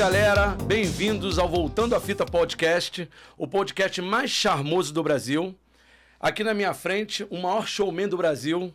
galera, bem-vindos ao Voltando à Fita Podcast, o podcast mais charmoso do Brasil. Aqui na minha frente, o maior showman do Brasil,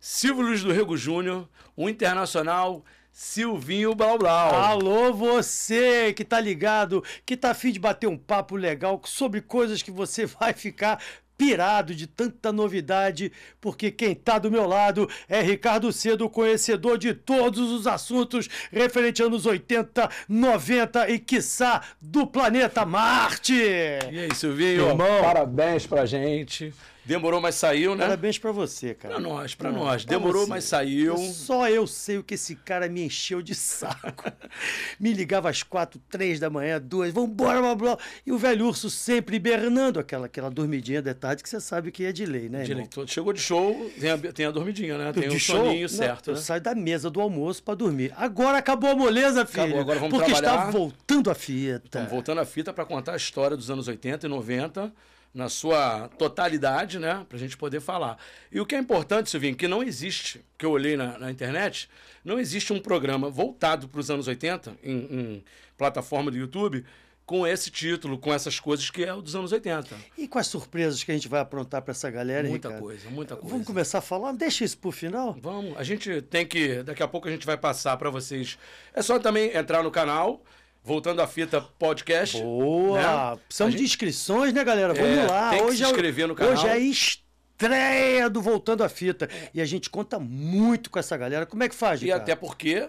Silvio Luiz do Rego Júnior, o internacional Silvinho Blau Blau. Alô, você que tá ligado, que tá afim de bater um papo legal sobre coisas que você vai ficar pirado de tanta novidade, porque quem tá do meu lado é Ricardo Cedo, conhecedor de todos os assuntos referente anos 80, 90 e quiçá do planeta Marte. E aí, Silvinho? Irmão. Parabéns pra gente. Demorou, mas saiu, né? Parabéns pra você, cara. Pra nós, pra Não, nós. pra Demorou, você. mas saiu. Só eu sei o que esse cara me encheu de saco. me ligava às quatro, três da manhã, duas, vambora, blá, blá. E o velho urso sempre hibernando, aquela, aquela dormidinha de tarde que você sabe que é de lei, né, irmão? Direito. Chegou de show, tem a, tem a dormidinha, né? Tem de o show? soninho Não, certo, Eu né? saio da mesa do almoço pra dormir. Agora acabou a moleza, filho. Acabou, agora vamos porque trabalhar. está voltando a fita. Estamos voltando à fita para contar a história dos anos 80 e 90 na sua totalidade, né? Para a gente poder falar. E o que é importante, Silvinho, que não existe, que eu olhei na, na internet, não existe um programa voltado para os anos 80 em, em plataforma do YouTube com esse título, com essas coisas que é o dos anos 80. E com as surpresas que a gente vai aprontar pra essa galera, Muita Ricardo? coisa, muita coisa. Vamos começar a falar? Deixa isso pro final. Vamos, a gente tem que. Daqui a pouco a gente vai passar para vocês. É só também entrar no canal, voltando à fita podcast. Boa! né? Precisamos A de gente- inscrições, né, galera? Vamos É, lá. tem que hoje se é inscrever no canal. Hoje é estreia do Voltando à Fita. E a gente conta muito com essa galera. Como é que faz, E Ricardo? até porque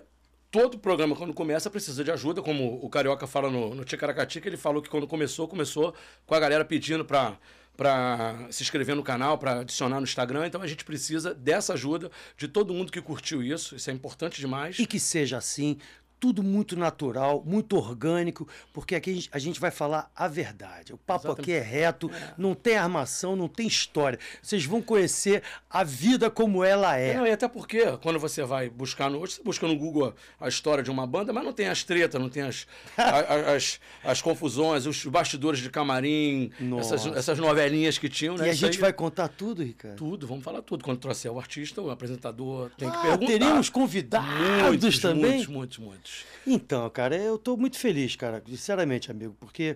todo programa, quando começa, precisa de ajuda, como o Carioca fala no, no Ticaracati, que ele falou que quando começou, começou com a galera pedindo para para se inscrever no canal, para adicionar no Instagram. Então a gente precisa dessa ajuda de todo mundo que curtiu isso. Isso é importante demais. E que seja assim, tudo muito natural, muito orgânico, porque aqui a gente, a gente vai falar a verdade. O papo Exatamente. aqui é reto, não tem armação, não tem história. Vocês vão conhecer a vida como ela é. Não, e até porque quando você vai buscar no. Hoje você busca no Google a história de uma banda, mas não tem as tretas, não tem as, a- a- as, as confusões, os bastidores de camarim, essas, essas novelinhas que tinham, né? E a gente aí- vai contar tudo, Ricardo. Tudo, vamos falar tudo. Quando trouxer o artista, o apresentador tem que Ah, perguntar. teremos convidados muitos, também? Muitos, muitos, muitos. Então, cara, eu estou muito feliz, cara, sinceramente, amigo, porque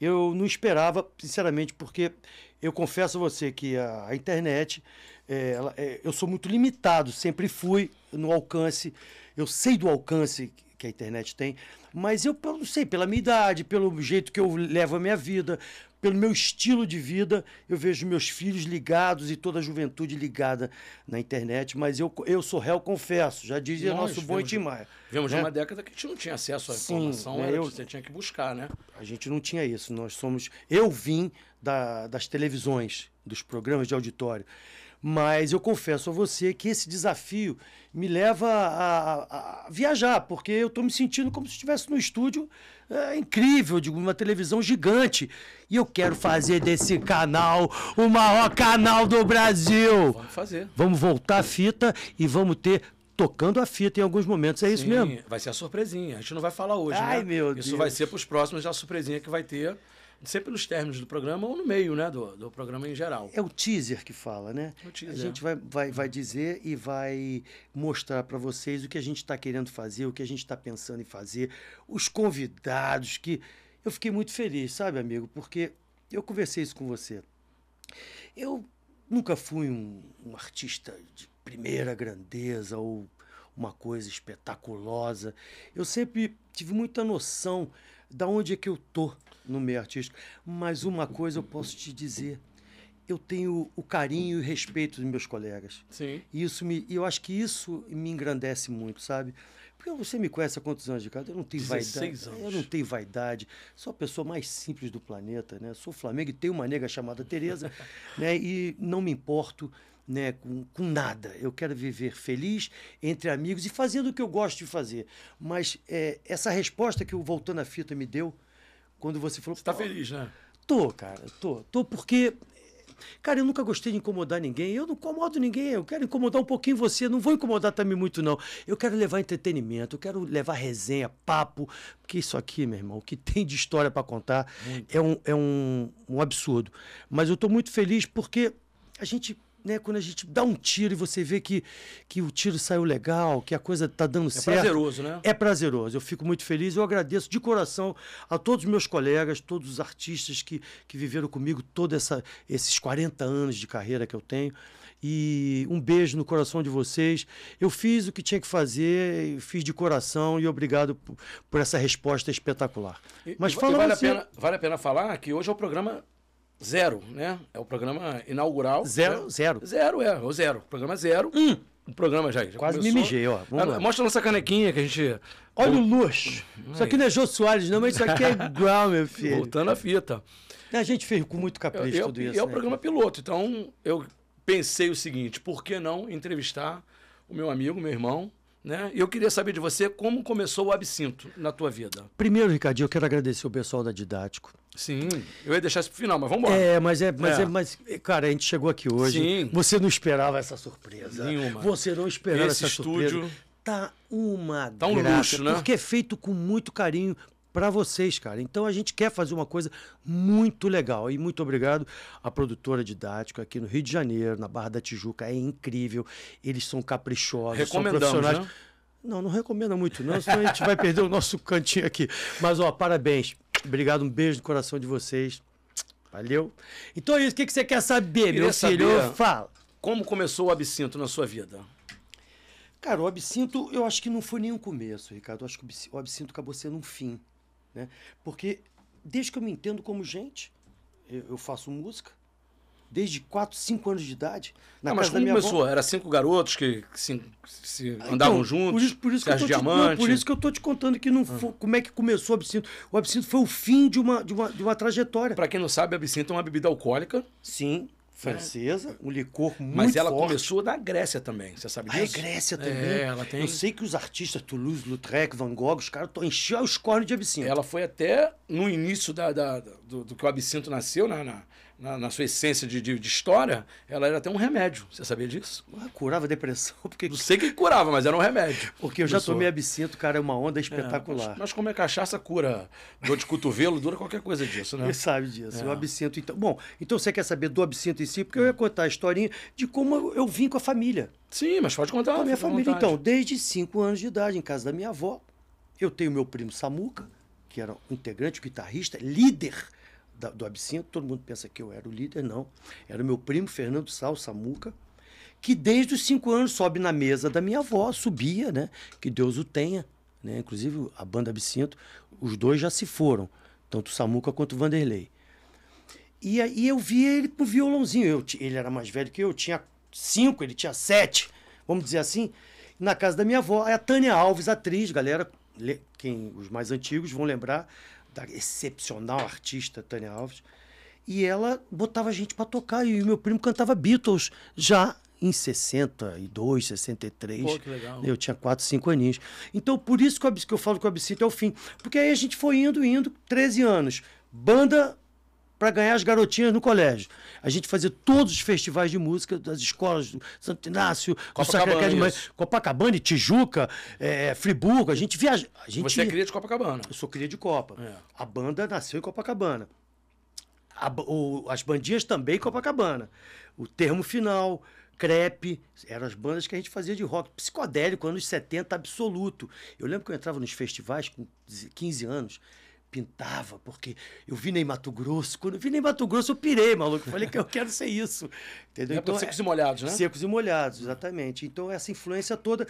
eu não esperava, sinceramente, porque eu confesso a você que a, a internet, é, ela- é, eu sou muito limitado, sempre fui no alcance, eu sei do alcance que a internet tem, mas eu, eu não sei, pela minha idade, pelo jeito que eu levo a minha vida, pelo meu estilo de vida, eu vejo meus filhos ligados e toda a juventude ligada na internet, mas eu, eu sou réu, confesso, já dizia Nós nosso bom vemos- Tim Maia. Vivemos né? numa década que a gente não tinha acesso à Sim, informação, né, eu- você tinha que buscar, né? A gente não tinha isso. Nós somos. Eu vim da- das televisões, dos programas de auditório. Mas eu confesso a você que esse desafio me leva a, a- a viajar, porque eu estou me sentindo como se estivesse no estúdio é, incrível, de uma televisão gigante. E eu quero fazer desse canal o maior canal do Brasil. Vamos fazer. Vamos voltar a fita e vamos ter tocando a fita em alguns momentos. É isso Sim, mesmo? Vai ser a surpresinha. A gente não vai falar hoje, Ai, né? meu Isso Deus. vai ser para os próximos, já a surpresinha que vai ter, sempre nos términos do programa ou no meio, né? Do, do programa em geral. É o teaser que fala, né? É o teaser. A gente vai, vai, vai dizer e vai mostrar para vocês o que a gente está querendo fazer, o que a gente está pensando em fazer, os convidados que eu fiquei muito feliz, sabe, amigo? Porque eu conversei isso com você. Eu nunca fui um, um artista de primeira grandeza ou uma coisa espetaculosa. Eu sempre tive muita noção da onde é que eu tô no meio artístico. Mas uma coisa eu posso te dizer, eu tenho o carinho e o respeito dos meus colegas. Sim. E isso me, eu acho que isso me engrandece muito, sabe? Porque você me conhece há quantos anos, Ricardo? Eu não tenho 16 vaidade. anos. Eu não tenho vaidade. Sou a pessoa mais simples do planeta, né? Sou Flamengo e tenho uma nega chamada Tereza, né? E não me importo, né, com, com nada. Eu quero viver feliz entre amigos e fazendo o que eu gosto de fazer. Mas é, essa resposta que o Voltando à Fita me deu, quando você falou... Você tá "Pô, feliz, né? Tô, cara, tô. Tô porque. Cara, eu nunca gostei de incomodar ninguém. Eu não incomodo ninguém. Eu quero incomodar um pouquinho você. Não vou incomodar também muito, não. Eu quero levar entretenimento, eu quero levar resenha, papo. Porque isso aqui, meu irmão, o que tem de história para contar é, um, é um, um absurdo. Mas eu tô muito feliz porque a gente né, quando a gente dá um tiro e você vê que, que o tiro saiu legal, que a coisa tá dando É certo. prazeroso, né? É prazeroso. Eu fico muito feliz. Eu agradeço de coração a todos os meus colegas, todos os artistas que, que viveram comigo todos esses 40 anos de carreira que eu tenho. E um beijo no coração de vocês. Eu fiz o que tinha que fazer, fiz de coração e obrigado por, por essa resposta espetacular. E- Mas e fala vale, você. a pena, vale a pena falar que hoje é o programa zero, né? É o programa inaugural. Zero, né? zero. Zero, é, o zero. Programa zero. O programa já, já Quase começou. me mijei, ó. Vamos Ah, lá. Mostra a nossa canequinha que a gente. Olha o luxo. Isso aqui não é Jô Soares, não, mas isso aqui é igual, meu filho. Voltando à fita. A gente fez com muito capricho Eu- tudo e isso. é o né? programa piloto. Então, eu pensei o seguinte: por que não entrevistar o meu amigo, meu irmão? Né? E eu queria saber de você como começou o absinto na tua vida. Primeiro, Ricardinho, eu quero agradecer o pessoal da Didático. Sim, eu ia deixar isso pro final, mas vamos embora. É, mas é, mas É. é, mas, cara, a gente chegou aqui hoje. Sim. Você não esperava essa surpresa. Nenhuma. Você não esperava Esse essa surpresa. estúdio- Tá uma Tá um graça, luxo, né? Porque é feito com muito carinho para vocês, cara. Então a gente quer fazer uma coisa muito legal. E muito obrigado à produtora Didático aqui no Rio de Janeiro, na Barra da Tijuca. É incrível. Eles são caprichosos, são profissionais. né? Não, não recomenda muito, não, senão a gente vai perder o nosso cantinho aqui. Mas, ó, parabéns. Obrigado, um beijo no coração de vocês. Valeu. Então é isso, o que, que você quer saber, Queria meu filho? saber- Fala. Como começou o absinto na sua vida? Cara, o absinto, eu acho que não foi nem um começo, Ricardo. Eu acho que o absinto acabou sendo um fim. Né? Porque desde que eu me entendo como gente, eu, eu faço música, desde 4, 5 anos de idade. Na Ah, mas casa da como minha avó. começou? Era cinco garotos que, que se, se Então, andavam juntos? Por isso, por isso que eu tô te, não, Diamante? por isso que eu tô te contando que não fo- como é que começou o absinto. O absinto foi o fim de uma, de uma, de uma trajetória. Pra quem não sabe, absinto é uma bebida alcoólica, Sim, francesa, um licor muito mas ela forte. começou da Grécia também. Você sabe Ah, é disso? Grécia também. É, ela tem. Eu sei que os artistas Toulouse-Lautrec, Van Gogh, os caras enchiam os cornos de absinto. Ela foi até no início da, da- do, do que o absinto nasceu, na, na, na- na sua essência de, de, de história, ela era até um remédio. Você sabia disso? Ah, curava depressão, porque, Não sei que curava, mas era um remédio. porque eu já tomei absinto, cara, é uma onda É, espetacular. mas, mas como é cachaça, cura dor de cotovelo, dura qualquer coisa disso, né? Você sabe disso, É. o absinto. Então, bom, então você quer saber do absinto em si? Porque eu ia contar a historinha de como eu, vim com a família. Sim, mas pode contar. Com a minha família, então, desde 5 anos de idade, em casa da minha avó. Eu tenho meu primo Samuca, que era um integrante, um guitarrista, líder da- do Absinto. Todo mundo pensa que eu era o líder, não. Era o meu primo Fernando Sal, Samuca, que desde os 5 anos sobe na mesa da minha avó, subia, né? Que Deus o tenha. Né? Inclusive, a banda Absinto, os dois já se foram, tanto o Samuca quanto o Vanderlei. E aí eu vi ele com violãozinho. Eu, ele era mais velho que eu, eu tinha cinco, ele tinha sete, vamos dizer assim. Na casa da minha avó, é a Tânia Alves, atriz, galera, le- quem os mais antigos vão lembrar da excepcional artista Tânia Alves. E ela botava a gente para tocar e o meu primo cantava Beatles já em 62, 63. Pô, que legal. Eu tinha 4, 5 aninhos. Então, por isso que, abs- que eu falo que o absinto é o fim. Porque aí a gente foi indo, indo, 13 anos. Banda para ganhar as garotinhas no colégio. A gente fazia todos os festivais de música das escolas do Santo Inácio, do Copacabana, Sacré-Cœur de Mãe. Copacabana, e Tijuca, é, Friburgo. A gente viaja. A gente Você é ia. cria de Copacabana. Eu sou cria de Copa. É. A banda nasceu em Copacabana. A o- as bandinhas também em Copacabana. O termo final, crepe, eram as bandas que a gente fazia de rock. Psicodélico, anos 70, absoluto. Eu lembro que eu entrava nos festivais com 15 anos, pintava, porque eu vi em Mato Grosso. Quando eu vi em Mato Grosso, eu pirei, maluco. Falei que eu quero ser isso. Entendeu? É secos e molhados, né? Secos e molhados, exatamente. Então, essa influência toda.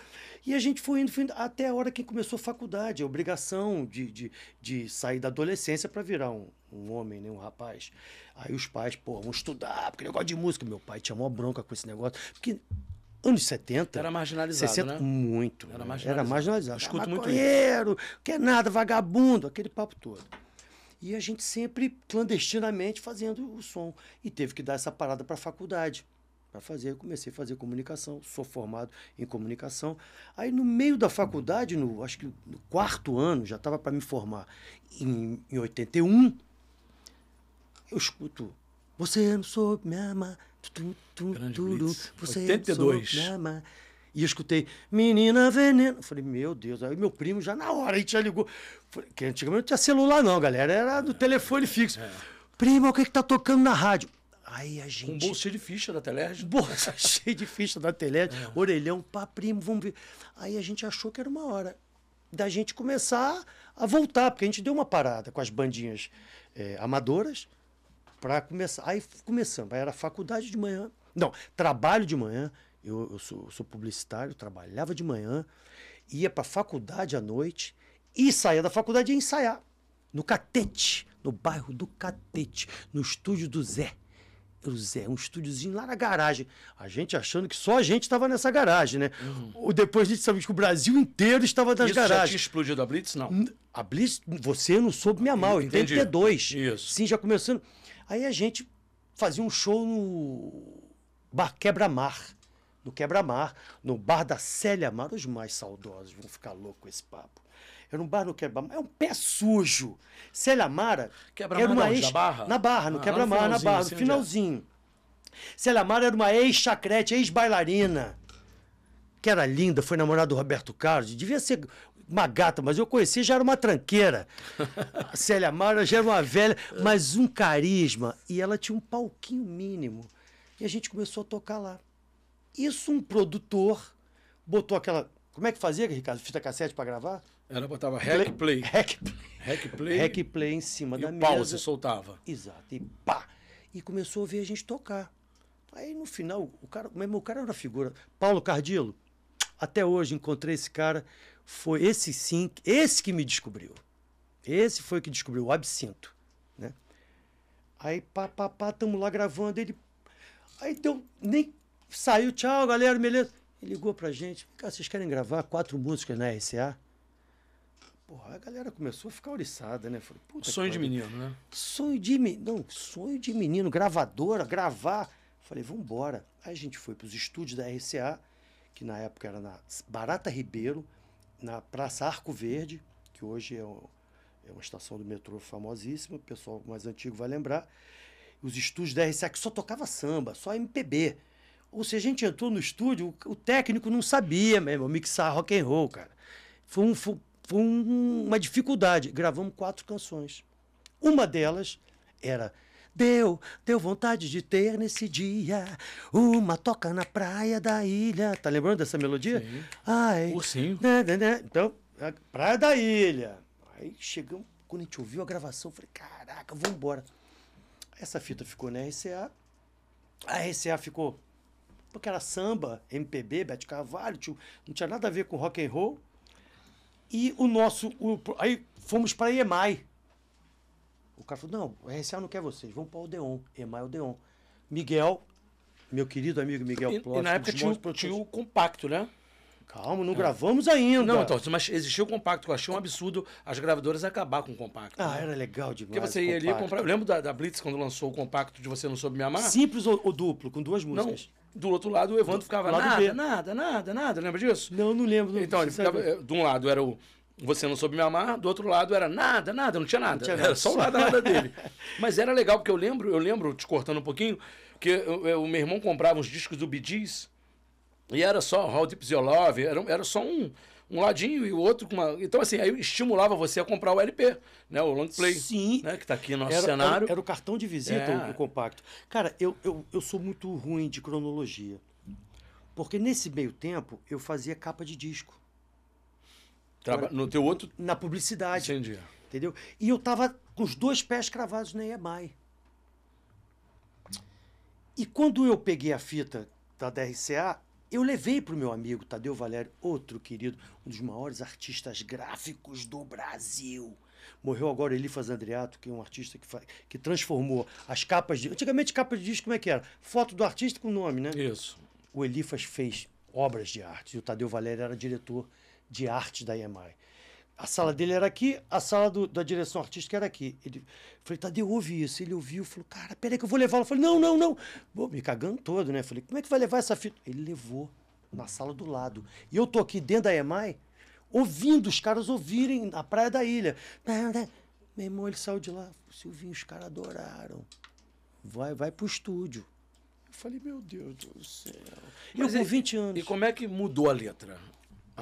E a gente foi indo, foi indo até a hora que começou a faculdade, a obrigação de, de, de sair da adolescência para virar um, um homem, né, um rapaz. Aí os pais, pô, vamos estudar, porque negócio de música. Meu pai tinha maior bronca com esse negócio. Porque anos 70. Era marginalizado, 60, né? Muito. Era marginalizado. Era marginalizado. Escuto Ah, muito maconheiro, quer nada, vagabundo, aquele papo todo. E a gente sempre clandestinamente fazendo o som. E teve que dar essa parada para a faculdade. Para fazer, eu comecei a fazer comunicação, sou formado em comunicação. Aí no meio da faculdade, no, acho que no quarto ano, já estava para me formar, em, em 81, eu escuto. Você não soube me amar. Tu, tu, tu, Blitz. Você 82. não soube me amar. E eu escutei, menina veneno. Eu falei, meu Deus. Aí meu primo já na hora, a gente já ligou. Falei, que antigamente não tinha celular não, galera. Era do telefone fixo. Primo, o que que tá tocando na rádio? Aí a gente. um bolso cheio de ficha da Telerge. bolsa cheia de ficha da Telete, É. orelhão, pá, primo, vamos ver. Aí a gente achou que era uma hora da gente começar a voltar, porque a gente deu uma parada com as bandinhas eh, amadoras para começar. Aí aí era faculdade de manhã, não, trabalho de manhã, eu, eu sou, eu sou publicitário, trabalhava de manhã, ia para faculdade à noite e saía da faculdade e ia ensaiar no Catete, no bairro do Catete, no estúdio do Zé. O Zé, um estúdiozinho lá na garagem. A gente achando que só a gente estava nessa garagem, né? O Depois a gente sabia que o Brasil inteiro estava nas Uhum. Isso já tinha garagens. explodido a Blitz? Não. A Blitz, você não soube me amar, Entendi. 82. Isso. Sim, já começando. Aí a gente fazia um show no Bar Quebra-Mar. No Quebra-Mar, no bar da Célia Mar. Os mais saudosos vão ficar loucos com esse papo. Era um bar no Quebra-Mar. É um pé sujo. Célia Mara Quebra-Mar era uma onde? ex... Da Barra? Na Barra, no Ah, Quebra-Mar, na Barra, assim, no onde é? finalzinho. Célia Mara era uma ex-chacrete, ex-bailarina que era linda, foi namorada do Roberto Carlos, devia ser uma gata, mas eu conheci, já era uma tranqueira. A Célia Mara já era uma velha, mas um carisma. E ela tinha um palquinho mínimo. E a gente começou a tocar lá. Isso um produtor botou aquela. Como é que fazia, Ricardo? Fita cassete para gravar? Ela botava rec play. Rec play. Rec play. Play em cima e da o mesa. pause soltava. Exato. E pá! E começou a ver a gente tocar. Aí no final, o cara, mesmo o cara era uma figura. Paulo Cardilo, até hoje encontrei esse cara. Foi esse sim, esse que me descobriu. Esse foi o que descobriu, o absinto. Né? Aí pá, pá, pá, tamo lá gravando. Ele. Aí deu. Nem saiu, tchau, galera, beleza. Ele ligou pra gente. Cara, vocês querem gravar quatro músicas na RCA? Porra, a galera começou a ficar oriçada, né? Falei, Sonho de menino, né? Sonho de menino. Não, sonho de menino, gravadora, gravar. Falei, vamos embora. Aí a gente foi para os estúdios da RCA, que na época era na Barata Ribeiro, na Praça Arco Verde, que hoje é, é uma estação do metrô famosíssima, o pessoal mais antigo vai lembrar. Os estúdios da RCA que só tocava samba, só MPB. Ou seja, a gente entrou no estúdio, o, o técnico não sabia mesmo mixar rock and roll, cara. Foi, um- foi- foi um- uma dificuldade. Gravamos quatro canções. Uma delas era Deu, deu vontade de ter nesse dia uma toca na praia da ilha. Tá lembrando dessa melodia? Sim. Ai. Ursinho. né, né, né. Então, praia da ilha. Aí chegamos, quando a gente ouviu a gravação, eu falei, caraca, vamos embora. Essa fita ficou na RCA. A RCA ficou porque era samba, MPB, Bete Carvalho, tio, não tinha nada a ver com rock and roll. E o nosso, o- aí fomos para EMAI. O cara falou: "Não, a RCA não quer vocês, vamos para o Odeon, EMAI Odeon". Miguel, meu querido amigo Miguel E, Plot, e na época tinha, o- tinha o compacto, né? Calma, não gravamos ainda. Não, então, mas existia o compacto, que eu achei um absurdo as gravadoras acabar com o compacto. Ah, né? era legal demais. Porque você o ia ali comprar. Eu lembro da, da Blitz quando lançou o compacto de Você Não Soube Me Amar. Simples ou, ou duplo, com duas Não, músicas? do outro lado o Evandro ficava lado nada, B. nada, nada, nada. Lembra disso? Não, não lembro. não- Então, ele ficava. eh, De um lado era o Você Não Soube Me Amar, do outro lado era nada, nada, não tinha nada. tinha Era nada. só o lado nada dele. Mas era legal, porque eu lembro, eu lembro, te cortando um pouquinho, que o meu irmão comprava uns discos do Bee Gees, e era só How Deep Is Your Love, era, era só um, um ladinho e o outro com uma. Então, assim, aí estimulava você a comprar o LP, né? O long play. Sim. Né, que tá aqui no nosso Era, cenário. era, era o cartão de visita, É. o, o compacto. Cara, eu, eu, eu sou muito ruim de cronologia. Porque nesse meio tempo eu fazia capa de disco. Traba- No teu outro. Na publicidade. Entendi. Entendeu? E eu tava com os dois pés cravados na EMAI. E quando eu peguei a fita da DRCA, eu levei para o meu amigo Tadeu Valério, outro querido, um dos maiores artistas gráficos do Brasil. Morreu agora Elifas Andreato, que é um artista que, fa- que transformou as capas de. Antigamente, capa de disco, como é que era? Foto do artista com nome, né? Isso. o Elifas fez obras de arte e o Tadeu Valério era diretor de arte da EMAI. A sala dele era aqui, a sala do- da direção artística era aqui. Ele, falei, Tadeu, ouve isso. Ele ouviu, falou, cara, peraí que eu vou levá-lo. Eu falei, não, não, não. Pô, me cagando todo, né? Falei, como é que vai levar essa fita? Ele levou na sala do lado. E eu tô aqui dentro da EMAI, ouvindo os caras ouvirem na praia da ilha. Meu irmão, ele saiu de lá. Silvinho, os caras adoraram. Vai, vai pro estúdio. Eu falei, meu Deus do céu. E eu Mas com e- 20 anos. E como é que mudou a letra?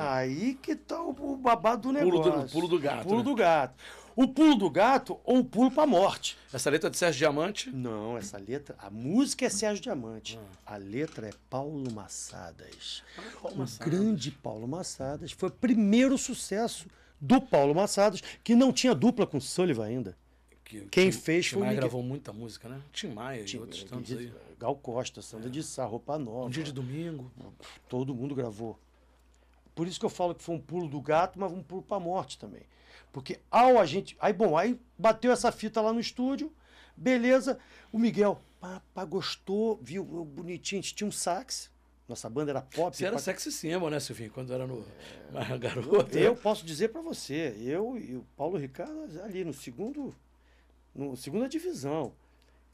Aí que tá o, babado do Pulo do- negócio. pulo do gato, Pulo né? do gato. o pulo do gato ou o pulo pra morte. Essa letra é de Sérgio Diamante? Não, essa letra, a música é Sérgio Diamante. A letra é Paulo Massadas. Ah, Paulo o Massadas. grande Paulo Massadas foi o primeiro sucesso do Paulo Massadas, que não tinha dupla com Sullivan ainda. Que- Quem que- fez Tim foi o Maia gravou muita música, né? Tim Maia e outros tantos aí. Gal Costa, Sandra de Sá, Roupa Nova. Um dia de domingo. Todo mundo gravou. Por isso que eu falo que foi um pulo do gato, mas um pulo pra morte também. Porque ao a gente. Aí, bom, aí bateu essa fita lá no estúdio, beleza. O Miguel, pá, gostou, viu eu bonitinho, a gente tinha um sax. Nossa banda era pop. Você era pá- sexy symbol, né, Silvinho? Quando era no... mais garoto. Eu posso dizer pra você, eu e o Paulo Ricardo ali no segundo, no segunda divisão.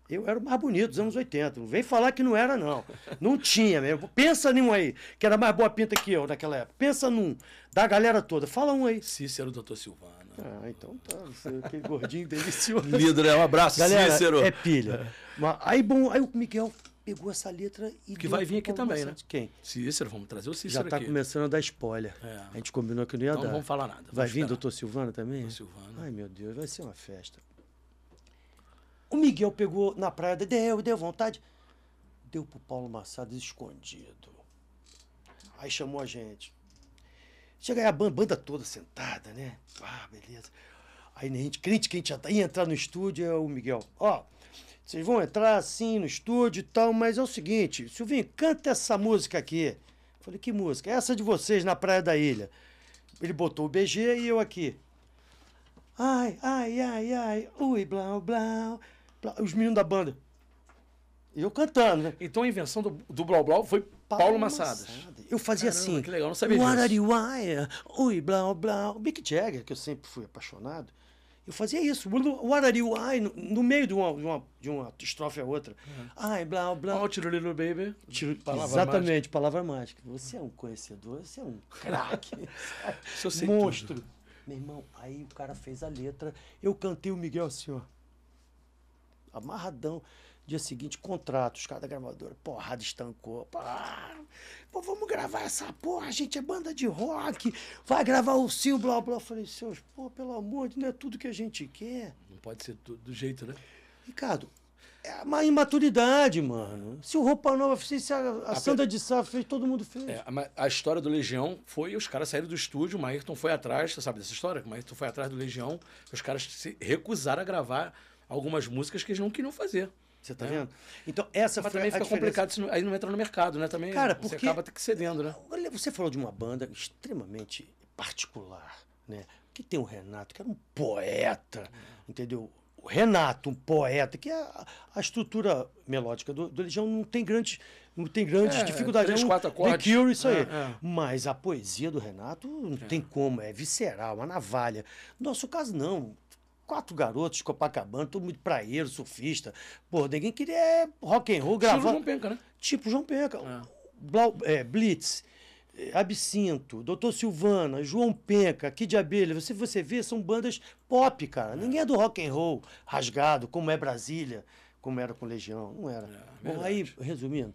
Eu era o mais bonito dos anos 80. Não vem falar que não era, não. Não tinha mesmo. Pensa num aí, que era mais boa pinta que eu naquela época. Pensa num, da galera toda. Fala um aí. Cícero, doutor Silvana. Ah, então tá. Você, aquele gordinho delicioso. Líder, um abraço, Galera, Cícero. é pilha. Mas, aí, bom, aí o Miguel pegou essa letra e. Que vai vir aqui também, Massad. Quem? Cícero, vamos trazer o Já Cícero tá aqui. começando a dar spoiler. É. A gente combinou que não ia Então dar. não vamos falar nada. Vai vir doutor Silvano também? Doutor Silvano. Ai, meu Deus, vai ser uma festa. O Miguel pegou na praia, deu, deu vontade. Deu pro Paulo Massadas escondido. Aí chamou a gente. Chega aí a ban- banda toda sentada, né? Ah, beleza. Aí a gente, crente que a gente já tá- ia entrar no estúdio, é o Miguel. Ó, vocês vão entrar assim no estúdio e tal, mas é o seguinte, Silvinho, canta essa música aqui. Falei, que música? Essa de vocês na Praia da Ilha. Ele botou o BG e eu aqui. Ai, ai, ai, ai, ui, blau, blau. Os meninos da banda. Eu cantando, né? Então a invenção do, do Blau Blau foi Paulo, Massadas. Eu fazia Caramba, assim. que legal, não sabia disso. Warariwaia, ui, blau, blau. Mick Jagger, que eu sempre fui apaixonado. Eu fazia isso. Warariwaia, no, no meio de uma, de, uma, de uma estrofe a outra. Ai, blau, blau. Ó, Tiro Little Baby. Tiro- Palavra Exatamente, palavra mágica. Você é um conhecedor, você é um craque. Monstro. Meu irmão, aí o cara fez a letra, eu cantei o Miguel assim, ó. Amarradão. Dia seguinte, contrato, os caras da gravadora, porrada, estancou. Pá, pô, vamos gravar essa porra, a gente é banda de rock, vai gravar o Sil, blá, blá. Eu falei, seus, pô, pelo amor de Deus, não é tudo que a gente quer. Não pode ser do, do jeito, né? Ricardo, é uma imaturidade, mano. Se o Roupa Nova fez, se a, a Sandra de Sá fez, todo mundo fez. É, a, a história do Legião foi os caras saíram do estúdio, o Maírton foi atrás, você sabe dessa história? O Maírton foi atrás do Legião, os caras se recusaram a gravar algumas músicas que eles não queriam fazer. Você tá É. vendo? Então, essa Mas foi também fica complicado, não- aí não entra no mercado, né? Também Cara, você porque- acaba te cedendo, né? Olha, você falou de uma banda extremamente particular, né? Que tem o Renato, que era um poeta, entendeu? O Renato, um poeta, que é a, a estrutura melódica do, do Legião não tem grandes, não tem grandes É, dificuldades. três, é quatro The acordes. Cure, isso aí. É, é. Mas a poesia do Renato não tem como, é visceral, uma navalha. No nosso caso, não. Quatro garotos de Copacabana, todo mundo praieiro, surfista. Pô, ninguém queria é, rock and roll, gravar. João Penca, né? Tipo João Penca. É. Blau- é, Blitz, é, Absinto, Doutor Silvana, João Penca, Kid Abelha. Você, você vê, são bandas pop, cara. Ninguém é do rock and roll rasgado, como é Brasília, como era com Legião. Não era. Bom, aí, resumindo,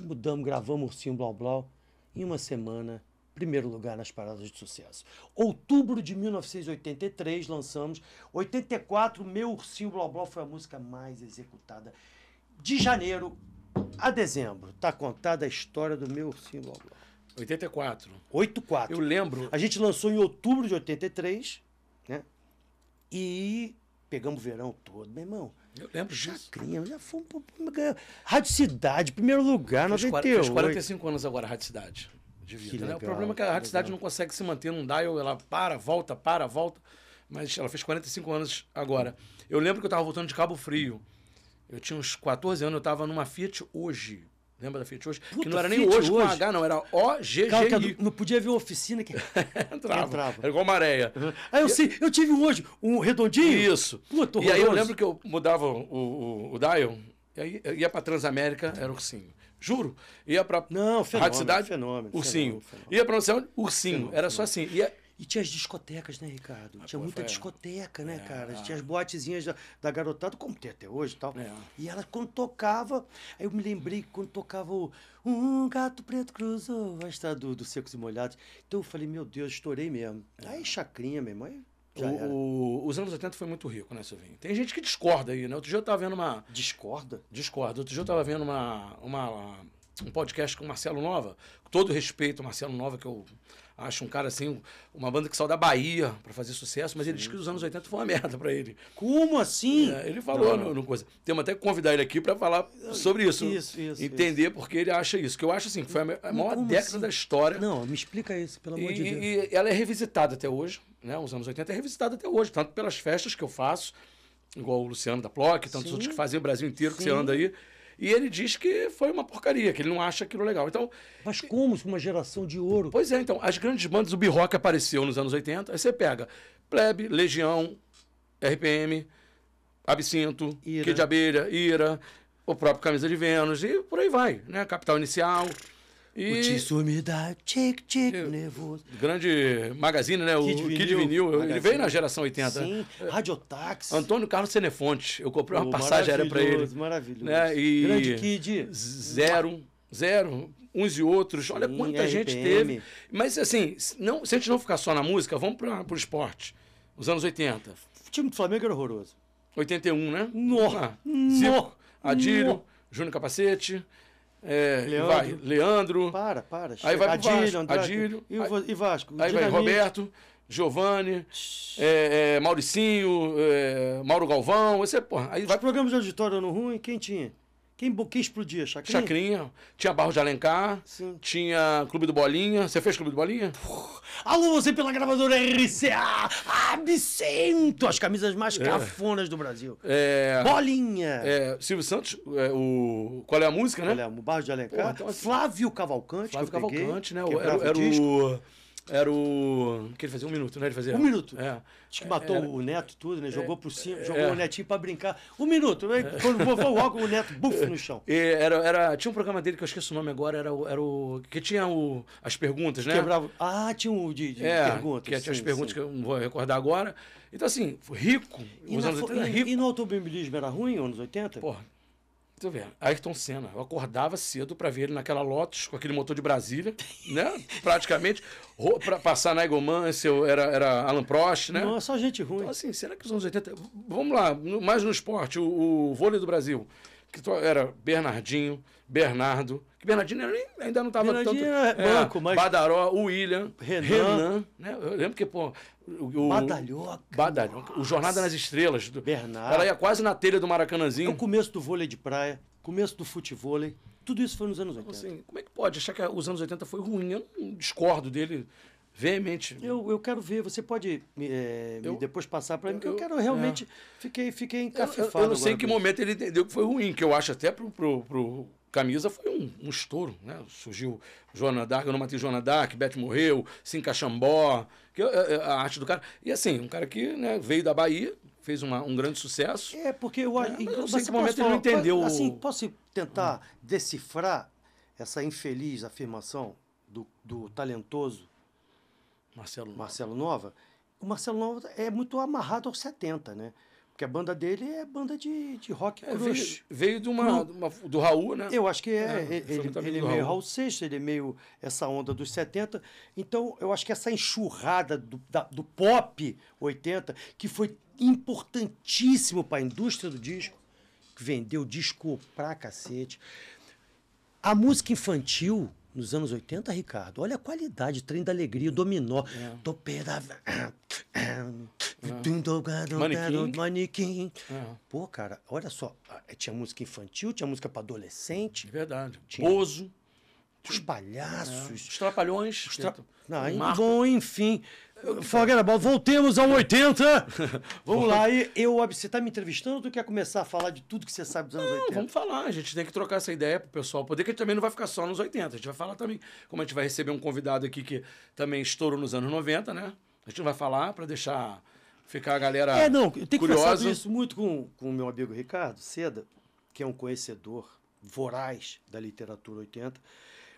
mudamos, gravamos Ursinho Blau Blau. Em uma semana, primeiro lugar nas paradas de sucesso. Outubro de 1983, lançamos. 84, Meu Ursinho Blau Blau foi a música mais executada. De janeiro a dezembro, tá contada a história do Meu Ursinho Blau Blau. 84. 84. Eu lembro. A gente lançou em outubro de 83, né? E pegamos o verão todo, meu irmão. Eu lembro disso. Chacrinha, já fomos Rádio Cidade, primeiro lugar, Fez, 98. 40, fez 45 anos agora Rádio Cidade. De vida, Que né? legal, O problema é que a que Rádio Cidade legal. não consegue se manter num dial, ela para, volta, para, volta. Mas ela fez 45 anos agora. Eu lembro que eu estava voltando de Cabo Frio. Eu tinha uns 14 anos, eu estava numa Fiat hoje. Lembra da Fiat hoje? que Puta, não era nem Fiat hoje, com hoje. H, não, era que OGGI. não podia ver oficina que. Entrava. Entrava. Era igual maréia. Ah, eu sei, eu tive um hoje, um redondinho. Isso. Puta, e aí eu lembro que eu mudava o, o, o dial, e aí eu ia pra Transamérica, era ursinho. Juro. Ia pra Não, fenômeno, Rádio Cidade, fenômeno, ursinho. fenômeno, fenômeno. Ia pra não sei onde, ursinho. era só assim. Ia, E tinha as discotecas, né, Ricardo? tinha pô, muita foi- discoteca, né, É, cara? ah. Tinha as boatezinhas da, da garotada, como tem até hoje e tal. É. E ela, quando tocava, aí eu me lembrei quando tocava o Um Gato Preto Cruzou, a estrada do, do Secos e Molhados. Então eu falei, meu Deus, estourei mesmo. Aí chacrinha, meu irmão. O, o- os anos 80 foi muito rico, né, Silvinho? Tem gente que discorda aí, né? Outro dia eu tava vendo uma. Discorda? Discorda. Outro dia eu tava vendo uma, uma, um podcast com o Marcelo Nova. Com todo respeito ao Marcelo Nova, que eu acho um cara assim, uma banda que saiu da Bahia pra fazer sucesso, mas ele disse que os anos 80 foi uma merda pra ele. Como assim? É, ele falou Não. no, no coisa. Temos até que convidar ele aqui pra falar sobre isso. Isso, isso, Entender porque ele acha isso. Que eu acho assim, que foi a maior como década assim? da história. Não, me explica isso, pelo amor E, de Deus. e ela é revisitada até hoje, né? Os anos 80 é revisitada até hoje, tanto pelas festas que eu faço, igual o Luciano da Ploc, tantos Sim. outros que fazem o Brasil inteiro, que você Sim. anda aí. E ele diz que foi uma porcaria, que ele não acha aquilo legal. Então, Mas como uma geração de ouro? pois é, então, as grandes bandas, o B-Rock apareceu nos anos 80, aí você pega Plebe, Legião, RPM, Absinto, Ira. Kid de Abelha, Ira, o próprio Camisa de Vênus, e por aí vai, né? Capital Inicial. E... O tiço me dá tic, tic, nervoso. grande magazine, né? O Kid Kid Vinil, Vinil. Ele veio na geração 80. Sim, radiotáxi. Antônio Carlos Senefonte. Eu comprei uma Pô, passagem aérea para ele. maravilhoso. Né? E Grande Kid. Zero, zero. Uns e outros. Olha Sim, quanta gente RPM. teve. Mas assim, se não, se a gente não ficar só na música, vamos para o esporte. Os anos 80. O time do Flamengo era horroroso. 81, né? Nó, Ah, Zico, Adílio. Júnior Capacete. É, Leandro. vai, Leandro. Para, para. Aí vai pro Adílio, Vasco, Andrade. Adílio. E, o e Vasco? Aí vai. Roberto, Giovanni, é, é, Mauricinho, é, Mauro Galvão, você, porra, aí Os vai programas de auditório no ruim, quem tinha? Quem, quem explodia? Chacrinha? Chacrinha, tinha Barros de Alencar, Sim. tinha Clube do Bolinha. Você fez Clube do Bolinha? Alô, você pela gravadora RCA! Absinto! As camisas mais É. cafonas do Brasil. É, Bolinha! é, Silvio Santos, é, o Qual é a música, né? Olha, o Barro de Alencar. Porra, então, assim, Flávio Cavalcante. Flávio eu peguei, Cavalcante, né? Era, era disco. o. Era o. Que ele fazia um minuto, né? Ele fazia. Um minuto. É. Acho que matou Era- o Neto tudo, né? Jogou por cima, jogou é. o Netinho pra brincar. Um minuto, né? Quando o vovô logo o Neto, buf, no chão. Era, era, tinha um programa dele que eu esqueci o nome agora, era o. Era o que tinha o, as perguntas, né? Quebrava. Ah, tinha um de, de É, perguntas. que tinha as sim, perguntas sim. que eu não vou recordar agora. Então, assim, rico. E, os na anos fo- 80 e- rico. e no automobilismo era ruim, anos 80? Porra, deixa eu ver. Ayrton Senna. Eu acordava cedo pra ver ele naquela Lotus com aquele motor de Brasília, né? Praticamente. Pra passar na Eagle Mansell, era, era Alan Prost, né? Não, é só gente ruim. Então, assim, será que os anos 80. Vamos lá, mais no esporte, o, o vôlei do Brasil. Que era Bernardinho, Bernardo. Que nem- ainda não estava tanto. Era banco, mas- Badaró, o William, Renan. né? Eu lembro que, pô. O, Badalhoca. Badalhoca. O Jornada nas Estrelas. Do, Bernardo. Ela ia quase na telha do É o Maracanãzinho. começo do vôlei de praia, começo do futevôlei. Tudo isso foi nos anos 80. Assim, como é que pode achar que os anos 80 foi ruim? Eu não discordo dele veemente. Eu, eu quero ver, você pode me, me Eu- depois passar para mim, que eu, eu- quero realmente. Fiquei, fiquei Eu, encafifado. eu- eu não sei em que momento ele entendeu que foi ruim, que eu acho até pro, pro, pro Camisa foi um, um estouro, né? Surgiu Joana Dark, eu não matei Joana Dark, Beth morreu, Sim Cachambó, que, é, é, a arte do cara. E assim, um cara que né, veio da Bahia, fez uma, um grande sucesso. É, porque eu acho. mas sei você em que pode momento ele não entendeu o- Assim, posso tentar decifrar essa infeliz afirmação do, do talentoso Marcelo. Marcelo Nova? O Marcelo Nova é muito amarrado aos 70, né? Porque a banda dele é banda de, de rock É, veio, veio de uma, uma- do Raul, né? Eu acho que é, É, ele, ele é meio Raul. Raul Seixas, ele é meio essa onda dos 70. Então, eu acho que essa enxurrada do, da- do pop 80, que foi importantíssimo para a indústria do disco, que vendeu disco pra cacete. A música infantil nos anos 80, Ricardo, olha a qualidade, Trem da Alegria, Dominó, É. Topera... Manequim. Manequim. É, Pô, cara, olha só, ah, tinha música infantil, tinha música para adolescente, de verdade. Tinha. Bozo, os palhaços. os Trapalhões. os tra- Não, bom, enfim. Fogueira Bola, voltemos ao 80. Vamos lá, e eu, você tá me entrevistando ou tu quer começar a falar de tudo que você sabe dos anos Não, 80? vamos falar, a gente tem que trocar essa ideia pro pessoal poder, que a gente também não vai ficar só nos 80. A gente vai falar também, como a gente vai receber um convidado aqui que também estourou nos anos 90, né? A gente vai falar para deixar ficar a galera É, não, eu tenho que curiosa. isso muito com com o meu amigo Ricardo Seda, que é um conhecedor voraz da literatura 80.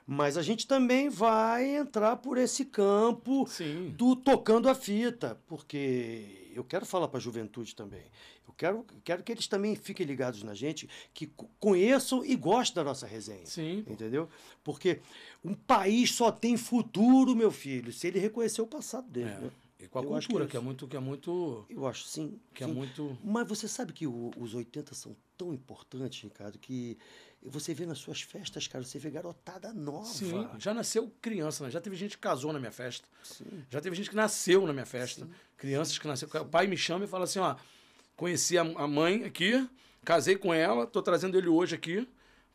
Mas a gente também vai entrar por esse campo Sim. do tocando a fita, porque eu quero falar para a juventude também. Eu quero, quero que eles também fiquem ligados na gente, que co- conheçam e gostem da nossa resenha. Sim. Entendeu? Porque um país só tem futuro, meu filho, se ele reconhecer o passado dele. É. né? E com a Eu cultura, que que, é é muito. Que é muito. Eu acho sim. Que é sim. muito. Mas você sabe que o- os 80 são tão importantes, Ricardo, que você vê nas suas festas, cara, você vê garotada nova. Sim, já nasceu criança, né? Já teve gente que casou na minha festa. Sim. Já teve gente que nasceu na minha festa. Crianças que nasceram. O pai me chama e fala assim: ó, conheci a, a mãe aqui, casei com ela, tô trazendo ele hoje aqui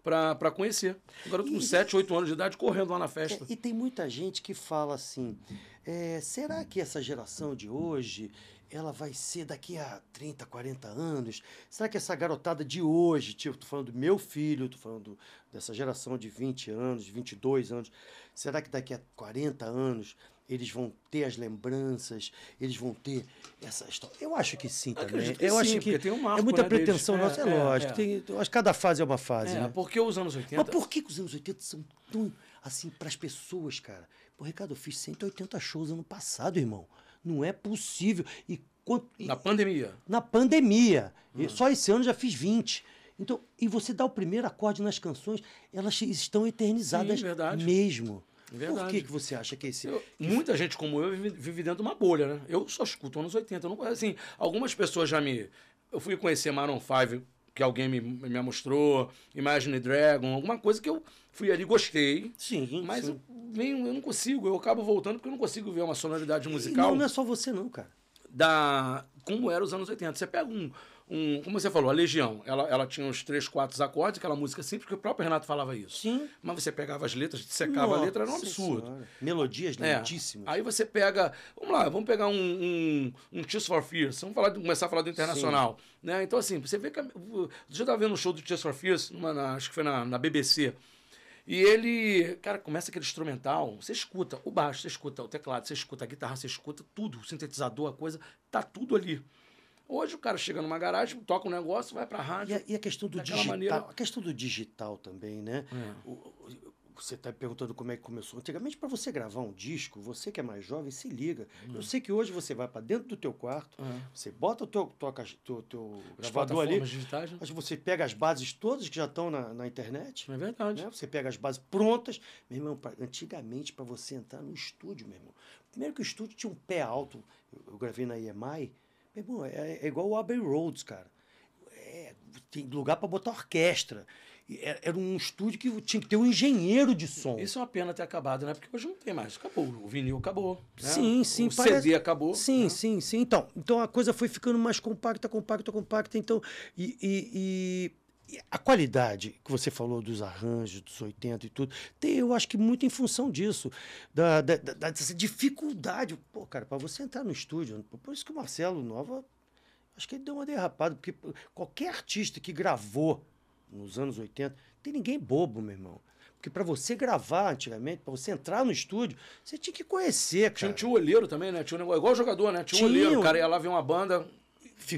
pra, pra conhecer. Um garoto com 7, 8 anos de idade correndo lá na festa. É, e tem muita gente que fala assim: é, será que essa geração de hoje ela vai ser daqui a 30, 40 anos? Será que essa garotada de hoje, tipo, tô falando do meu filho, tô falando dessa geração de 20 anos, de 22 anos, será que daqui a 40 anos eles vão ter as lembranças, eles vão ter essa história? Eu acho que sim também. Que eu sim, acho que tem um marco, é muita né, deles. pretensão É, nossa, é, é, lógico. é. Tem, eu acho que cada fase é uma fase, É, né? porque os anos 80. Mas por que, os anos 80 são tão assim para as pessoas, cara? Pô, Ricardo, eu fiz 180 shows ano passado, irmão. Não é possível. E, quanto, e- Na pandemia. na pandemia. Hum. E Só esse ano já fiz 20. Então, e você dá o primeiro acorde nas canções, elas estão eternizadas Sim, verdade. mesmo. Por Verdade. que, que você acha que esse. Eu- muita gente como eu vive, vive dentro de uma bolha, né? Eu só escuto anos 80. Eu não, assim, algumas pessoas já me. Eu fui conhecer Maroon 5, que alguém me, me mostrou, Imagine Dragon, alguma coisa que eu fui ali e gostei. Sim, Mas sim. eu, venho, eu não consigo, eu acabo voltando porque eu não consigo ver uma sonoridade E musical não, não é só você, não, cara. da como era os anos 80. Você pega um, um como você falou, a Legião, ela, ela tinha uns três, quatro acordes, aquela música simples, que o próprio Renato falava isso. Sim. Mas você pegava as letras, secava a letra, era um Nossa absurdo. Senhora. Melodias É. lindíssimas. Aí você pega. Vamos lá, vamos pegar um, um, um Tears for Fears. Vamos falar, começar a falar do internacional. Né? Então, assim, você vê que. Eu já estava vendo um show do Tears for Fears, numa, na- acho que foi na, na BBC. E ele, cara, começa aquele instrumental, você escuta o baixo, você escuta o teclado, você escuta a guitarra, você escuta tudo, o sintetizador, a coisa, tá tudo ali. Hoje o cara chega numa garagem, toca um negócio, vai pra rádio. E a, a questão do digital, maneira- a questão do digital também, né? É. O- o- você está perguntando como é que começou. Antigamente, para você gravar um disco, você que é mais jovem, se liga. Eu sei que hoje você vai para dentro do teu quarto, É. você bota o teu, toca, teu, teu As gravador ali, digitais, né? mas você pega as bases todas que já estão na, na internet, É verdade. né? Você pega as bases prontas. Meu irmão, pra- antigamente, para você entrar no estúdio, meu irmão. Primeiro que o estúdio tinha um pé alto. Eu, eu gravei na EMI. Meu irmão, é, é igual o Abbey Roads, cara. É, tem lugar para botar orquestra. E Era, um estúdio que tinha que ter um engenheiro de som. Isso é uma pena ter acabado, né? Porque hoje não tem mais. Acabou. O vinil acabou. né? Sim, sim. O parece- CD acabou. Sim, né? sim, sim. Então, então a coisa foi ficando mais compacta, compacta, compacta. Então, e- e- e a qualidade que você falou dos arranjos dos 80 e tudo, tem, eu acho que muito em função disso, da, da- da- dessa dificuldade. Pô, cara, para você entrar no estúdio, por isso que o Marcelo Nova, acho que ele deu uma derrapada, porque qualquer artista que gravou nos anos 80, tem ninguém bobo, meu irmão. Porque para você gravar antigamente, para você entrar no estúdio, você tinha que conhecer, Tinha, cara. tinha o olheiro também, né? Tinha um negócio, igual jogador, né? Tinha, um Tinha. olheiro. O cara ia lá ver uma banda.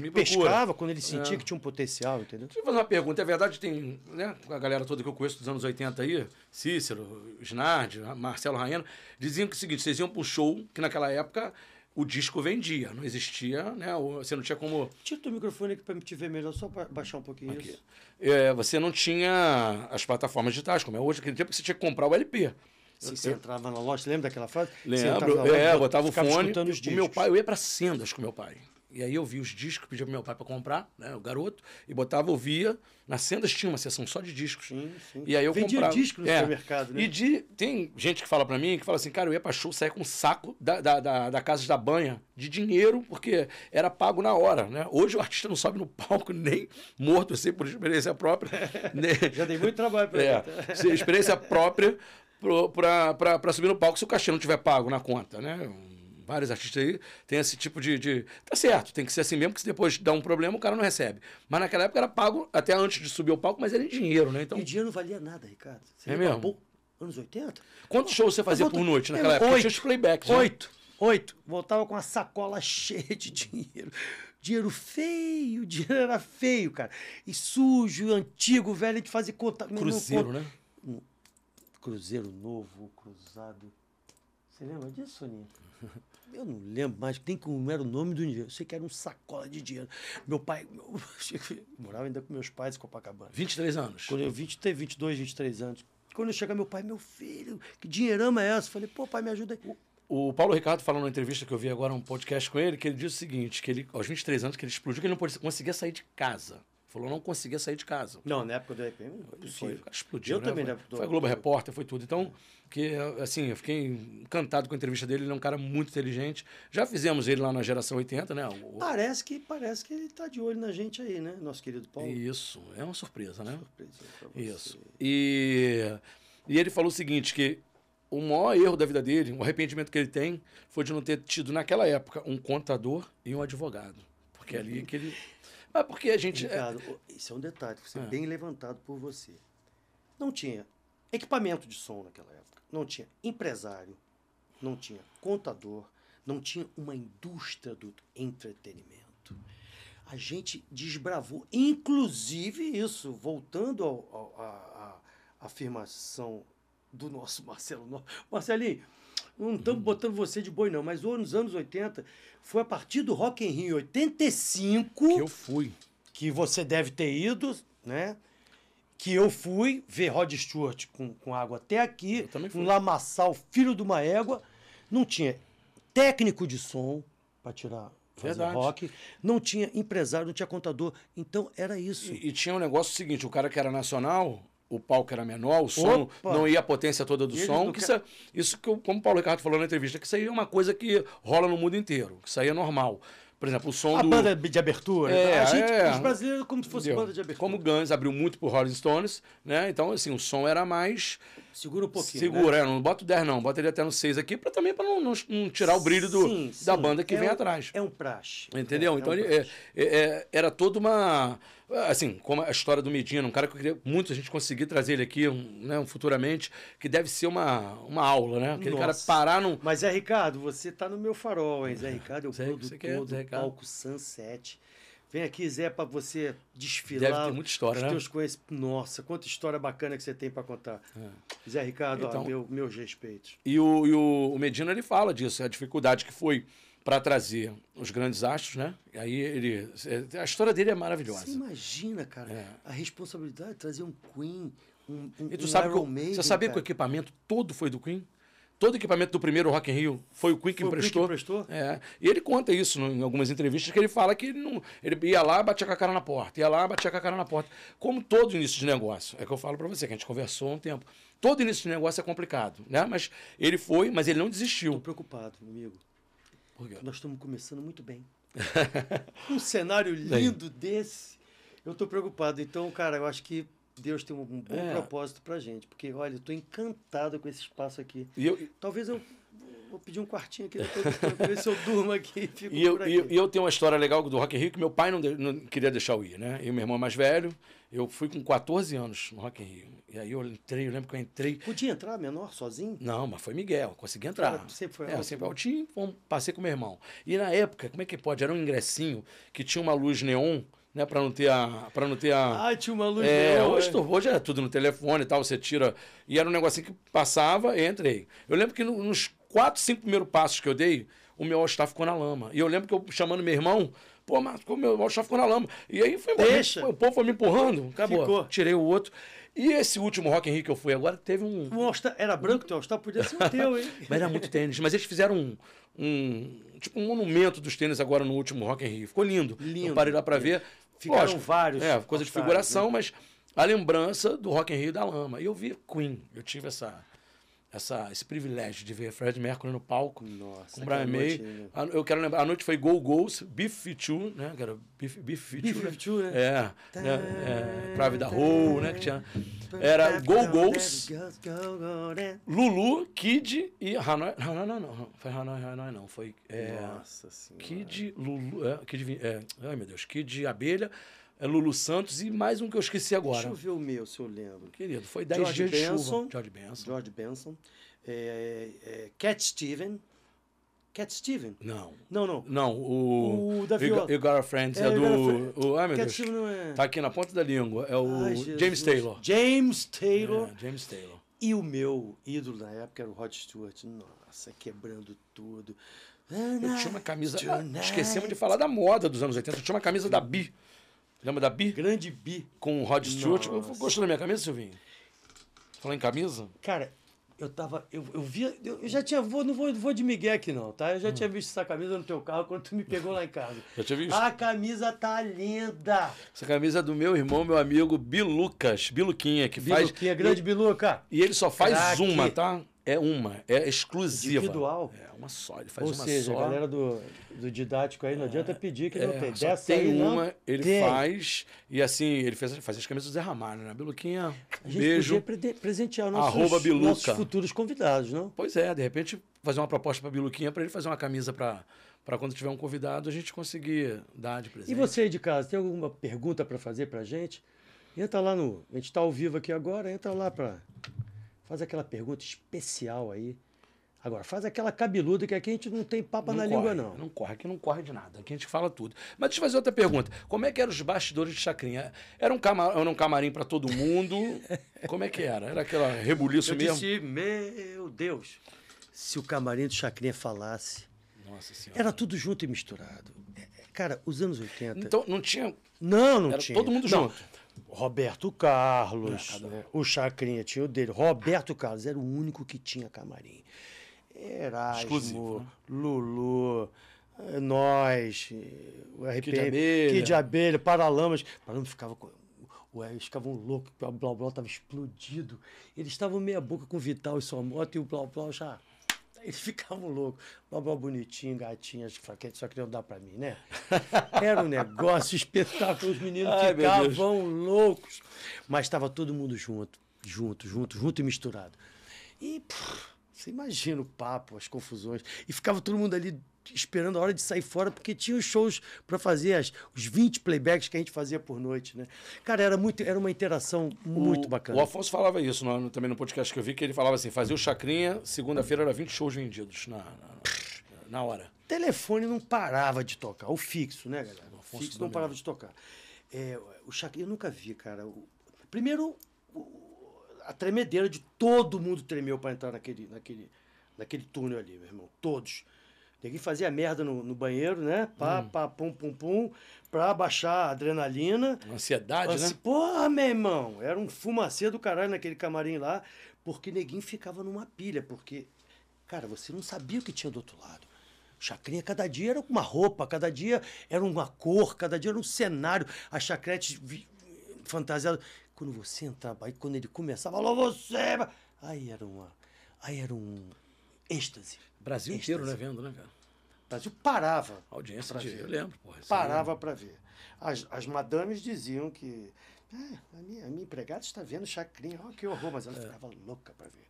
Me procura. pescava quando ele sentia É. que tinha um potencial, entendeu? Deixa eu fazer uma pergunta. É verdade que tem, né? A galera toda que eu conheço dos anos 80 aí, Cícero, Snardi, Marcelo Raena, diziam que é o seguinte: vocês iam pro show, que naquela época o disco vendia. Não existia, né? Você não tinha como. Tira o teu microfone aqui para me te ver melhor, só para baixar um pouquinho Aqui. isso. É, você não tinha as plataformas digitais, como é hoje, naquele tempo que você tinha que comprar o LP. Você entrava na loja, lembra daquela frase? Lembro, loja, é, bot- botava o fone. os O meu pai, eu ia pra sendas com meu pai. E aí eu vi os discos, pedia pro meu pai para comprar, né, o garoto, e botava, ouvia. Na sendas tinha uma seção só de discos. Sim, sim. E aí eu Vendia comprava. disco no É. supermercado, né? E de, tem gente que fala pra mim, que fala assim, cara, eu ia pra show, saia com um saco da, da, da, da Casas da Banha de dinheiro, porque era pago na hora, né? Hoje o artista não sobe no palco nem morto, sei por experiência própria. né? Já dei muito trabalho para É, experiência própria para subir no palco se o cachê não tiver pago na conta, né? Vários artistas aí têm esse tipo de, de. Tá certo, tem que ser assim mesmo, que se depois dá um problema, o cara não recebe. Mas naquela época era pago até antes de subir ao palco, mas era em dinheiro, né? Então, E o dinheiro não valia nada, Ricardo. Você É mesmo? Pô, Anos 80? quantos shows você fazia por noite naquela época? oito. Tinha os playbacks. né? Oito. Oito. Voltava com a sacola cheia de dinheiro. Dinheiro feio, dinheiro era feio, cara. E sujo, antigo, velho, a gente fazia conta. Cruzeiro, conta- né? Cruzeiro novo, cruzado. Você lembra disso, Soninha? Eu não lembro mais nem como era o nome do dinheiro. Eu sei que era um sacola de dinheiro. Meu pai. Meu, eu morava ainda com meus pais em Copacabana. 23 anos. Quando eu 20, teve 22, 23 anos. Quando eu chegar, meu pai, meu filho, que dinheirama é essa? Eu falei, pô, pai, me ajuda aí. o Paulo Ricardo falou numa entrevista que eu vi agora, um podcast com ele, que ele disse o seguinte, que ele, aos 23 anos, que ele explodiu, que ele não conseguia sair de casa. Falou, não conseguia sair de casa. Não, na época do EPM, Foi, explodiu, Eu né? também, foi, foi a Globo Repórter, foi tudo. Então, que, assim, eu fiquei encantado com a entrevista dele, ele é um cara muito inteligente. Já fizemos ele lá na geração 80, né? O- Parece que, parece que ele tá de olho na gente aí, né? Nosso querido Paulo. Isso, é uma surpresa, né? Você. Isso. E, e ele falou o seguinte, que o maior erro da vida dele, o arrependimento que ele tem, foi de não ter tido, naquela época, um contador e um advogado. Porque é ali que ele... Mas porque a gente... é- Ricardo, isso é um detalhe, que você É. bem levantado por você. Não tinha equipamento de som naquela época, não tinha empresário, não tinha contador, não tinha uma indústria do entretenimento. A gente desbravou, inclusive isso, voltando à afirmação do nosso Marcelo. Marcelinho, não estamos botando você de boi, não, mas nos anos 80, foi a partir do Rock in Rio 85 que eu fui. que você deve ter ido, né? Que eu fui ver Rod Stewart com, com água até aqui, Eu também fui. um lamaçal, filho de uma égua, não tinha técnico de som para tirar Verdade. rock, não tinha empresário, não tinha contador, então era isso. E, e tinha um negócio seguinte, o cara que era nacional, o palco era menor, o som Opa! não ia a potência toda do E som. Que isso, é- isso que, como o Paulo Ricardo falou na entrevista, que isso aí é uma coisa que rola no mundo inteiro, que isso aí é normal. Por exemplo, o som A do... banda de abertura, É, a gente, é. os brasileiros como se fosse Entendeu? banda de abertura. Como Guns abriu muito pro Rolling Stones, né? Então, assim, o som era mais Segura um pouquinho, seguro, né? é, não bota o 10 não, bota ele até no 6 aqui, pra, também para não, não- não tirar o brilho do, Sim, da sim, banda que é vem um- atrás. É um praxe. Entendeu? É, então é um ele, é- é- é- era toda uma. Assim, como a história do Medina, um cara que eu queria muito a gente conseguir trazer ele aqui um, né, um futuramente, que deve ser uma, uma aula, né? Aquele cara Nossa. parar num. Mas Zé Ricardo, você tá no meu farol, hein? Zé Ricardo é o Sei que produtor quer, do Zé Ricardo. palco Sunset. Vem aqui, Zé, para você desfilar. Deve ter muita história, né? conhecimentos. Nossa, quanta história bacana que você tem para contar. Zé Ricardo, ó, Então- meu, meus respeitos. E o, e o, o Medina ele fala disso, a dificuldade que foi para trazer os grandes astros, né? E aí ele. A história dele é maravilhosa. Você imagina, cara, É. a responsabilidade de trazer um Queen, um, um, E tu um sabe que, Iron o- Maiden, você sabia que o cara. equipamento todo foi do Queen? Todo o equipamento do primeiro Rock in Rio foi o Queen que Foi o que emprestou. emprestou? É. E ele conta isso em algumas entrevistas, que ele fala que ele, não, ele ia lá, batia com a cara na porta, ia lá, batia com a cara na porta. Como todo início de negócio. É que eu falo para você, que a gente conversou há um tempo. Todo início de negócio é complicado, né? Mas ele foi, mas ele não desistiu. preocupado, amigo. Por quê? Nós estamos começando muito bem. um cenário lindo desse, eu tô preocupado. Então, cara, eu acho que Deus tem um bom É. propósito pra gente. Porque, olha, eu tô encantado com esse espaço aqui. E eu, Talvez eu vou pedir um quartinho aqui depois ver se eu durmo aqui e fico E eu, por aqui. e eu tenho uma história legal do Rock in Rio que meu pai não, de- não queria deixar eu ir, né? E meu irmão mais velho, eu fui com 14 anos no Rock in Rio. E aí eu entrei, eu lembro que eu entrei. Podia entrar menor, sozinho? Não, mas foi Miguel, consegui entrar. Cara, sempre foi é, alto, sempre né? altinho, passei com meu irmão. E na época, como é que pode? Era um ingressinho que tinha uma luz neon, né? Pra não ter a. para não ter a. Ah, tinha uma luz É, neon, hoje, é. hoje tudo no telefone e tal, você tira. E era um negocinho que passava e entrei. Eu lembro que no- nos quatro, cinco primeiros passos que eu dei, o meu all-star ficou na lama. E eu lembro que eu chamando meu irmão, pô, mas o meu all-star ficou na lama. E aí foi embora. Deixa. O povo foi me empurrando, acabou. Ficou. Tirei o outro. E esse último Rock in Rio que eu fui agora, teve um. O era branco, teu All-Star podia ser o teu, hein? Mas era muito tênis. Mas eles fizeram um, um tipo um monumento dos tênis agora no último Rock in Rio. Ficou lindo. Lindo. Eu parei lá pra ver. Ficaram Lógico, vários É, coisa de All-Stars, figuração, mas a lembrança do Rock in Rio da lama. E eu vi Queen. Eu tive essa, essa, esse privilégio de ver Fred Mercury no palco. Nossa, com Brian May. A- Eu quero lembrar, a noite foi Go Go's, Beef 52, né? Que era Beef, Beef 52. Beef 52, né? É, né? é, Private Hole, né? Que tinha, era Go Go's, Lulu, Kid e Hanoi. Hanoi não, não, não. Foi Hanoi, Hanoi não. Foi é, Nossa senhora. Kid, Lulu. É, Kid, Vin- é, ai, meu Deus. Kid Abelha, é, Lulu Santos e mais um que eu esqueci agora. Deixa eu ver o meu, se eu lembro. Querido, foi 10 George dias de Benson. chuva. George Benson. George Benson. É, é, Cat Steven. Cat Steven? Não. Não, não. Não, o. O da viola. You Got a Friends é, É, do. Friend. O, ai, meu Cat Deus. Steven não é. Tá aqui na ponta da língua. É o Ai. James Taylor. James Taylor. É, James Taylor. E o meu ídolo na época era o Rod Stewart. Nossa, quebrando tudo. Eu tinha uma camisa. Tonight. esquecemos de falar da moda dos anos 80. Eu tinha uma camisa da Bi. Lembra da Bi? Grande bi. Com o Rod Stewart. Gostou da minha camisa, Silvinho? Falando em camisa? Cara, eu tava. Eu, eu via. Eu, eu já tinha. Vou, não vou, vou de Miguel aqui, não, tá? Eu já Hum. tinha visto essa camisa no teu carro quando tu me pegou lá em casa. Já tinha visto? A camisa tá linda! Essa camisa é do meu irmão, meu amigo Bilucas, Biluquinha, que faz. Biluquinha, grande Biluca. E ele só faz Craque. uma, tá? É uma, é exclusiva. Individual. É uma só, ele faz Ou uma seja, só. a galera do, do didático aí, não adianta pedir que não É, tem. só Dessa tem aí, não uma, ele tem. faz. E assim, ele fez, faz as camisas do Zé Ramalho, né? Biluquinha, A gente beijo. podia presentear nossos, nossos futuros convidados, não? Pois é, de repente fazer uma proposta para Biluquinha para ele fazer uma camisa para para quando tiver um convidado a gente conseguir dar de presente. E você aí de casa, tem alguma pergunta para fazer pra gente? Entra lá no. A gente está ao vivo aqui agora, entra lá para. Faz aquela pergunta especial aí. Agora, faz aquela cabeluda que aqui a gente não tem papa na corre, língua, não. Não corre, aqui não corre de nada. Aqui a gente fala tudo. Mas deixa eu fazer outra pergunta. Como é que eram os bastidores de Chacrinha? Era um, cama, era um camarim para todo mundo? Como é que era? Era aquela rebuliço Eu mesmo? disse, meu Deus, se o camarim do Chacrinha falasse. Nossa senhora. Era tudo junto e misturado. É, Cara, os anos 80. Então não tinha. Não, não Era tinha. todo mundo Não. junto. Roberto Carlos, É, né? o Chacrinha tinha o dele. Roberto Carlos era o único que tinha camarim. Erasmo, Exclusivo, né? Lulu, eh, nós, eh, o RPM, Kid Abelha. Kid Abelha, Paralamas. Paralamas ficava com... Ué, eles ficavam loucos, o Blau Blau estava explodido. Eles estavam meia boca com o Vital e sua moto, e o Blau Blau já... Eles ficavam loucos. Blau bonitinho, gatinho, as fraquetes só queriam dar pra mim, né? Era um negócio espetáculo. Os meninos Ai, ficavam loucos. Mas estava todo mundo junto, junto, junto, junto e misturado. E pff, você imagina o papo, as confusões. E ficava todo mundo ali esperando a hora de sair fora, porque tinha os shows para fazer as, os 20 playbacks que a gente fazia por noite, né? Cara, era, muito, era uma interação muito o, bacana. O Afonso falava isso no- também no podcast que eu vi, que ele falava assim: fazia o Chacrinha, segunda-feira era 20 shows vendidos na, na, na hora. O telefone não parava de tocar. O fixo, né, galera? O Afonso fixo não parava de tocar. É, o Chacrinha eu nunca vi, cara. O- primeiro, o- a tremedeira de todo mundo tremeu para entrar naquele, naquele, naquele túnel ali, meu irmão. Todos. Ninguém fazia merda no, no banheiro, né? Pá, pá, pum, pum, pum, pra baixar a adrenalina. Ansiedade, né? Porra, meu irmão, era um fumacê do caralho naquele camarim lá, porque neguinho ficava numa pilha, porque, cara, você não sabia o que tinha do outro lado. Chacrinha, cada dia era uma roupa, cada dia era uma cor, cada dia era um cenário, as chacretes vi- fantasiadas. Quando você entrava, aí quando ele começava, alô você, aí era uma, aí era um êxtase. Brasil Êxtase. inteiro, né? Vendo, né, cara? O Brasil parava. A audiência de. ver. Eu lembro, porra. Parava para ver. As, as madames diziam que. "Ah, a, minha, a minha empregada está vendo chacrinha. Oh, que horror, mas ela É. ficava louca para ver.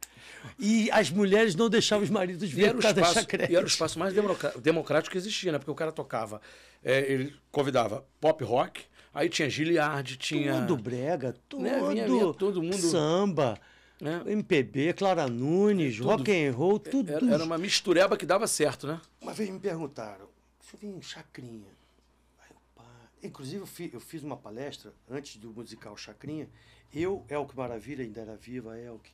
E as mulheres não deixavam os maridos ver por o causa da espaço, chacrete. e era o espaço mais democrático que existia, né? Porque o cara tocava, é, ele convidava pop rock, aí tinha Giliard, tinha. Tudo brega, tudo. Né, vinha- vinha todo mundo- Samba, né? MPB, Clara Nunes, Tudo. rock and roll, tudo. Era, era uma mistureba que dava certo, né? Uma vez me perguntaram, deixa eu vir em Chacrinha. Aí pá. Inclusive, eu, fi- eu fiz uma palestra antes do musical Chacrinha. Eu, Elke Maravilha, ainda era viva, Elke.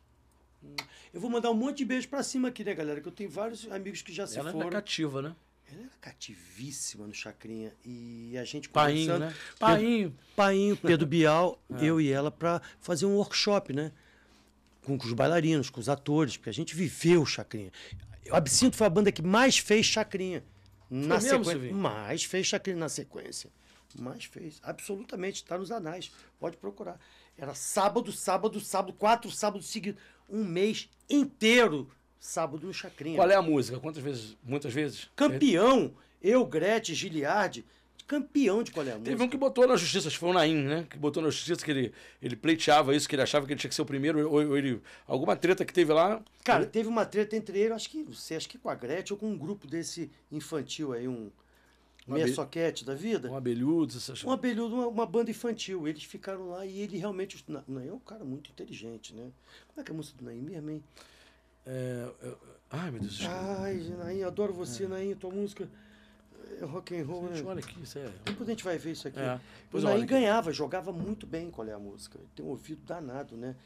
Eu vou mandar um monte de beijo pra cima aqui, né, galera? Que eu tenho vários amigos que já se Ela foram. era cativa, né? Ela era cativíssima no Chacrinha. E a gente Painho, conversando- né? Painho. Painho, Pedro Bial, eu e ela, pra fazer um workshop, né? Com, com os bailarinos, com os atores, porque a gente viveu o Chacrinha. O Absinto foi a banda que mais fez Chacrinha. Na sequência. Mais fez Chacrinha na sequência. Mais fez. Absolutamente. Está nos anais. Pode procurar. Era sábado, sábado, sábado, quatro sábados seguidos. Um mês inteiro, sábado no Chacrinha. Qual é a música? Quantas vezes? Muitas vezes? Campeão. Eu, Gretchen, Giliardi. Campeão de qual é a música. Teve um que botou na justiça, acho que foi o Naim, né? Que botou na justiça que ele, ele pleiteava isso, que ele achava que ele tinha que ser o primeiro, ou, ou ele. Alguma treta que teve lá. Cara, teve uma treta entre ele, acho que, não sei, acho que com a Gretchen ou com um grupo desse infantil aí, um meia abe- soquete da vida. Um abelhudo, essas Um abelhudo, uma, uma banda infantil. Eles ficaram lá e ele realmente. O Naim é um cara muito inteligente, né? Como é que é a música do Naim mesmo, hein? É, é, ai, meu Deus. Ai, Naim, adoro você, Naim, tua música é rock and roll, né? Gente, olha aqui, isso é. Depois a gente vai ver isso aqui. É, o Naim aqui. ganhava, jogava muito bem qual é a música. Tem um ouvido danado, né?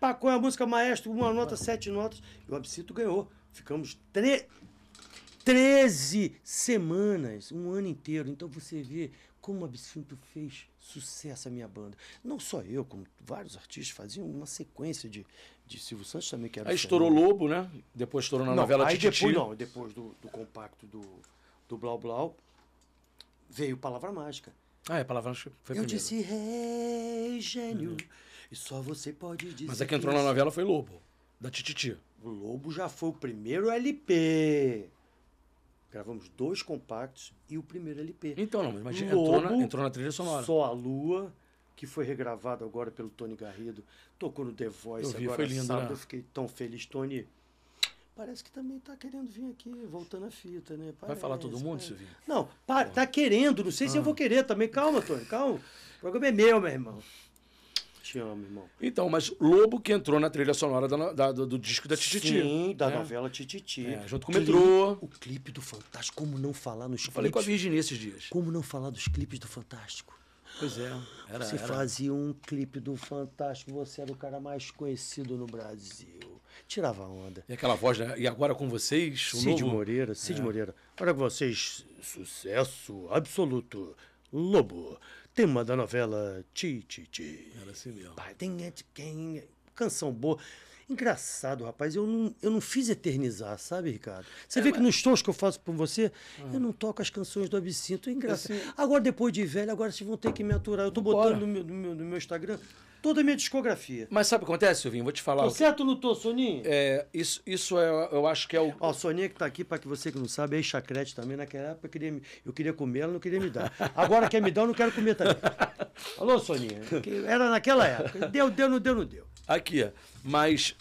Pá, qual é a música maestro? Uma nota, sete notas. E o Absinto ganhou. Ficamos tre... 13 semanas, um ano inteiro. Então você vê como o Absinto fez sucesso a minha banda. Não só eu, como vários artistas faziam uma sequência de, de Silvio Santos também, que era Aí estourou Lobo, né? Depois estourou na não, novela aí Tititi. depois não, depois do, do compacto do, do Blau Blau, veio Palavra Mágica. Ah, é, a palavra foi eu primeiro. disse, rei gênio, e só você pode dizer. Mas a que entrou que na novela foi Lobo, da Tititi. O Lobo já foi o primeiro LP. Gravamos dois compactos e o primeiro LP. Então, não, mas Lobo, entrou na, entrou na trilha sonora. Só a Lua, que foi regravado agora pelo Tony Garrido. Tocou no The Voice Eu vi, agora foi lindo, sábado. né? Eu fiquei tão feliz. Tony, parece que também tá querendo vir aqui, voltando a fita, né? Vai Parece, falar todo mundo, parece. Silvinho? Não, pa- tá querendo. Não sei Ah. se eu vou querer também. Calma, Tony, calma. O programa é meu, meu irmão. Te amo, irmão. Então, mas Lobo que entrou na trilha sonora da da- do, do disco da Tititi. Sim, da né? novela Tititi. É, junto com o Metrô. O clipe do Fantástico. Como não falar nos Eu falei com a clipes? Virginia esses dias. Como não falar dos clipes do Fantástico? Pois é. Era, Você era. fazia um clipe do Fantástico, você era o cara mais conhecido no Brasil. Tirava onda. E aquela voz, né? E agora com vocês, o Cid novo... Moreira, Cid Moreira. Olha com vocês, sucesso absoluto. Lobo, tema da novela Ti Ti Ti. Era assim mesmo. Pai, tem é. Canção boa. Engraçado, rapaz, eu não, eu não fiz eternizar, sabe, Ricardo? Você vê que nos shows que eu faço por você, eu não toco as canções do Absinto. É engraçado. Assim- Agora, depois de velho, agora vocês vão ter que me aturar. Eu tô Vambora. botando no meu, no, meu, no meu Instagram toda a minha discografia. Mas sabe o que acontece, Silvinho? Vou te falar. Tô certo não tô, Soninho? É, isso, isso é, eu acho que é o. Ó, a Soninha que tá aqui, para que você que não sabe, é chacrete também. Naquela época eu queria, eu queria comer, ela não queria me dar. Agora quer me dar, eu não quero comer também. Alô, Soninha? Era naquela época. Deu, deu, não deu, não deu. Aqui, mas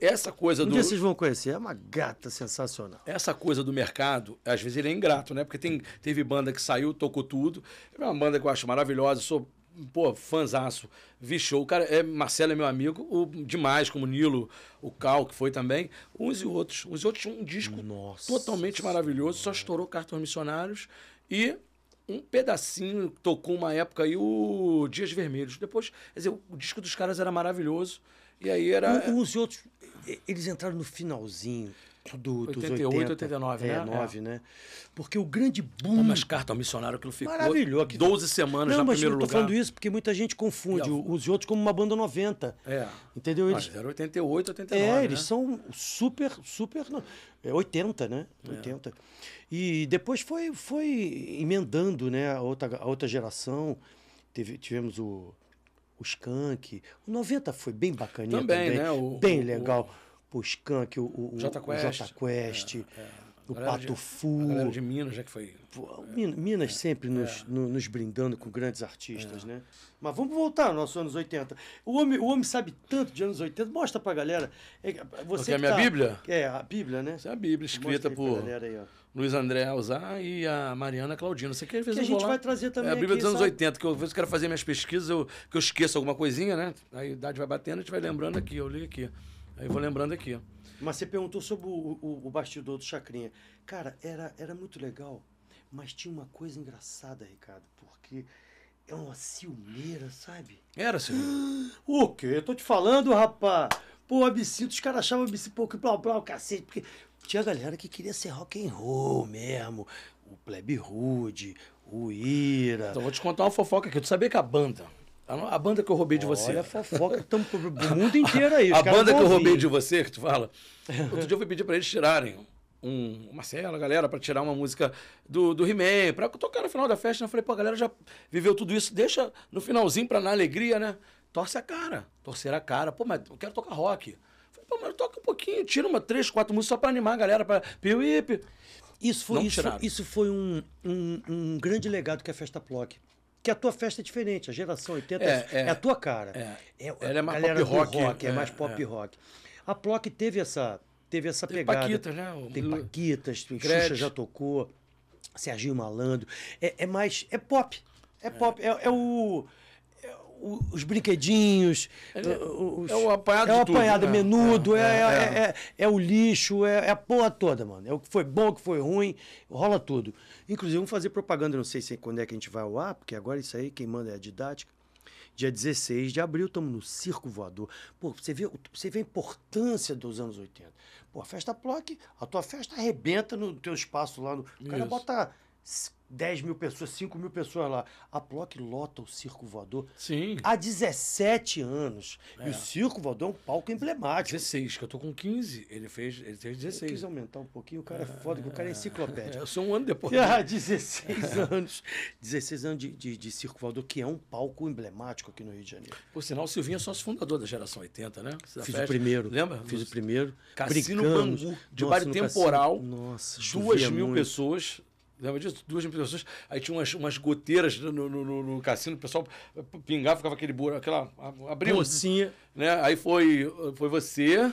essa coisa Um do. dia vocês vão conhecer. É uma gata sensacional. Essa coisa do mercado, às vezes ele é ingrato, né? Porque tem, teve banda que saiu, tocou tudo. É uma banda que eu acho maravilhosa, sou, pô, fãzaço. Vi show. O cara, é, Marcelo é meu amigo, o, demais, como o Nilo, o Cal, que foi também. Uns e outros. Uns e outros tinham um disco Nossa totalmente maravilhoso, só estourou Cartões Missionários. E um pedacinho tocou uma época aí o Dias Vermelhos. Depois, quer dizer, o disco dos caras era maravilhoso. E aí era. Uns e outros, eles entraram no finalzinho do, dos 88, 80. 89, é, né? 9, né? Porque o grande Pô, boom... mas cartão missionário aquilo ficou Maravilhoso. 12 semanas Não, no mas primeiro eu tô lugar. falando isso porque muita gente confunde E os e outros como uma banda 90. É. Entendeu? Eles, Mas era 88, 89. É, né? eles são super, super. não, É 80, né? 80. E depois foi, foi emendando, né? A outra, a outra geração. Teve, tivemos o, o Skank. O 90 foi bem bacaninha Também, também. né? O- bem o- legal. O Skank, o, o, Jota o Quest. Jota Quest, o Galera Pato de- Fu. A de Minas, já que foi. Pô, Min- Minas sempre É. nos, no- nos brindando com grandes artistas, né? Mas vamos voltar aos nossos anos 80. O homem, o homem sabe tanto de anos 80. Mostra pra galera. É, Você quer a que minha tá- Bíblia? É, a Bíblia, né? Essa é a Bíblia, escrita por aí. Luiz André Alzar e a Mariana Claudino. Você quer ver Que a gente vai trazer também É a Bíblia aqui, dos anos sabe? 80, que eu, às vezes quero fazer minhas pesquisas, eu, que eu esqueço alguma coisinha, né? A idade vai batendo, a gente vai lembrando aqui, eu li aqui. Aí eu vou lembrando aqui. Mas você perguntou sobre o, o, o bastidor do Chacrinha. Cara, era, era muito legal, mas tinha uma coisa engraçada, Ricardo, porque é uma ciumeira, sabe? Era, Silvio. O quê? Eu tô te falando, rapaz. Pô, absinto, os caras achavam absinto, pô, que blá blá, o cacete. Porque tinha galera que queria ser rock and roll mesmo. O Plebe Rude, o Ira. Então vou te contar uma fofoca aqui. Tu sabia que a banda, a, a banda que eu roubei de você. Olha a fofoca estamos pro mundo inteiro aí. A banda que eu roubei de você, que tu fala. Outro dia eu fui pedir pra eles tirarem um, o Marcelo, a galera, pra tirar uma música do, do He-Man, pra tocar no final da festa. né? Eu falei, pô, a galera já viveu tudo isso, deixa no finalzinho pra na alegria, né? Torce a cara. Torcer a cara. Pô, mas eu quero tocar rock. Eu falei, pô, mas toca um pouquinho, tira uma, três, quatro músicas só pra animar a galera, pra piuípe. Isso foi, Não isso, tiraram. isso foi um, um, um grande legado que é a Festa Plock. Que a tua festa é diferente, a geração 80 é, É, é. é a tua cara. É. Ela é mais galera pop do rock, é, é, mais pop é. rock. A Plock teve essa, teve essa Tem pegada. Paquitas, né? O- Tem Paquitas, Gretchen. Xuxa já tocou, Serginho Malandro. É, é mais. É pop. É pop. É, é o. os brinquedinhos, é- os- é o apanhado é o de tudo, apanhado né? menudo, é, É, é, é. é- é o lixo, é, a porra toda, mano. É o que foi bom, o que foi ruim, rola tudo. Inclusive, vamos fazer propaganda, não sei se quando é que a gente vai ao ar, porque agora isso aí, quem manda é a didática. Dia 16 de abril, estamos no Circo Voador. Pô, você vê, você vê a importância dos anos 80. Pô, a festa Plock, a tua festa arrebenta no teu espaço lá. No, o cara Isso. bota 10 mil pessoas, 5 mil pessoas lá. A Ploc lota o Circo Voador Sim. há 17 anos. E É. o Circo Voador é um palco emblemático. 16, que eu tô com 15. Ele fez, ele fez Eu 16. quis aumentar um pouquinho, o cara é foda, o cara é É, enciclopédia. eu sou um ano depois. Ah, 16 anos. 16 anos de, de, de Circo Voador, que é um palco emblemático aqui no Rio de Janeiro. Por sinal, o Silvinho é sócio fundador da geração 80, né? Da Fiz festa. o primeiro. Lembra? Fiz o primeiro. Cassino Brincamos. Bangu, de Nossa, baile temporal, cassino- Nossa, Duas mil muito. pessoas. Lembra disso? Duas mil pessoas. Aí tinha umas, umas goteiras no, no, no- no cassino, o pessoal pingava, ficava aquele buraco, aquela. Abriu. Mocinha, Né? Aí foi, foi você,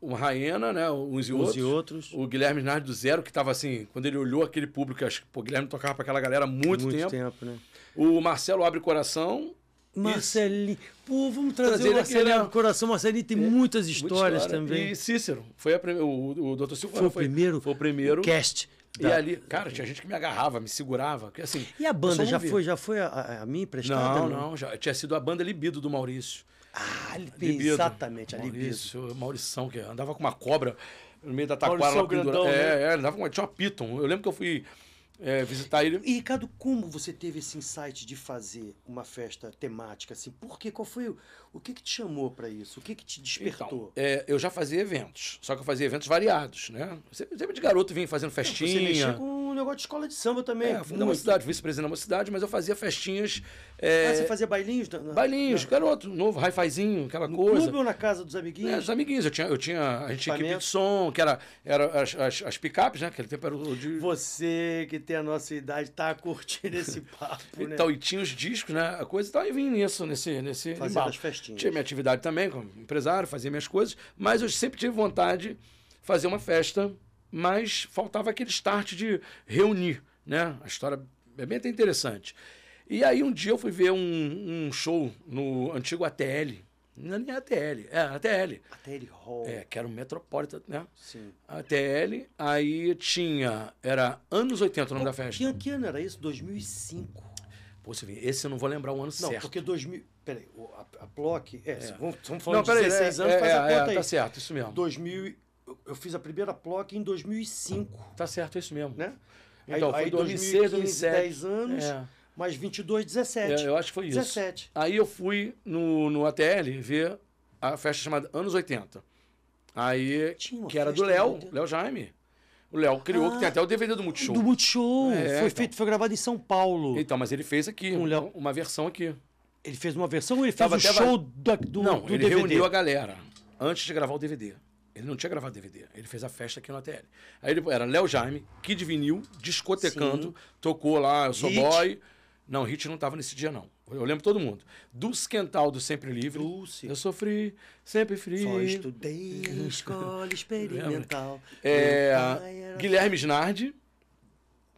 uma Raena, né? Uns e uns outros. e outros. O Guilherme Nardi do Zero, que tava assim, quando ele olhou aquele público, acho que pô, o Guilherme tocava pra aquela galera há muito, tempo. né? O Marcelo Abre Coração. Marcelinho. Pô, vamos trazer, Trazer o Marcelinho aqui, né? coração. Marcelinho tem muitas muita histórias história. também. E Cícero. Foi a prime... o, o Dr. Silva Foi o primeiro? Foi o primeiro. Cast. E da- ali, cara, tinha gente que me agarrava, me segurava. Que, assim, E a banda já foi, já foi a, a, minha emprestada? Não, não, já tinha sido a banda Libido do Maurício. Ah, Libido. exatamente, a Libido. Maurício, Maurição, que andava com uma cobra no meio da taquara lá pendurada. É, né? é, andava com tinha uma Piton. Eu lembro que eu fui é, visitar ele. E, Ricardo, como você teve esse insight de fazer uma festa temática assim? Por quê? Qual foi o, o que que te chamou para isso? O que que te despertou? Então, é, eu já fazia eventos, só que eu fazia eventos variados, né? Sempre, sempre de garoto vinha fazendo festinha. Você mexia com um negócio de escola de samba também. É, muito. mocidade, vice-presidente da mocidade, mas eu fazia festinhas. é, Ah, você fazia bailinhos? na- na- bailinhos, na- garoto, novo, hi-fizinho, aquela no coisa. clube ou na casa dos amiguinhos? É, os amiguinhos, eu tinha, eu tinha, a gente tinha equipe de som, que era, era as, as, as picapes, né? Aquele tempo era o de. Você que tem a nossa idade tá curtindo esse papo, né? Então, e tinha os discos, né? A coisa e tal, e vim nisso, nesse, nesse embalo. as festinhas. Tinha minha atividade também, como empresário, fazia minhas coisas, mas eu sempre tive vontade de fazer uma festa, mas faltava aquele start de reunir, né? A história é bem até interessante. E aí um dia eu fui ver um, um show no antigo ATL, não é nem ATL, é ATL, Até ele Hall. é, que era o Metropolitan, né? Sim. ATL, aí tinha, era anos 80 o nome da festa. Que, que ano era isso? 2005. Pô, você vê, esse eu não vou lembrar o ano Não, certo. porque 2000... Peraí, a, a Ploc... É, É. Vamos, estamos Não, falando de peraí, 16 é, anos, é, faz a é, conta aí. Tá certo, isso mesmo. 2000... eu- fiz a primeira Ploc em 2005, Tá certo, isso mesmo. né? Então, foi 2006, 2007. 10 anos, É, mais 22, 17. é, eu acho que foi isso. 17. Aí eu fui no, no ATL ver a festa chamada Anos 80. Aí, que era do Léo, nos 80. Léo Jaime. O Léo criou, que tem Ah, até o DVD do Multishow. Do Multishow. É, foi então. feito, foi gravado em São Paulo. Então, mas ele fez aqui, Léo. uma versão aqui. Ele fez uma versão ou ele fez Tava o até show da- do, não, do ele DVD? reuniu a galera antes de gravar o DVD. Ele não tinha gravado DVD, ele fez a festa aqui no ATL. Aí ele era Léo Jaime, Kid Vinil, discotecando, Sim. tocou lá, eu sou Hit. boy. Não, Hit não tava nesse dia, não. Eu lembro todo mundo. Dulce Quental do Sempre Livre. Dulce. Eu sofri, sempre frio. Só estudei em escola experimental. É, Guilherme Snardi.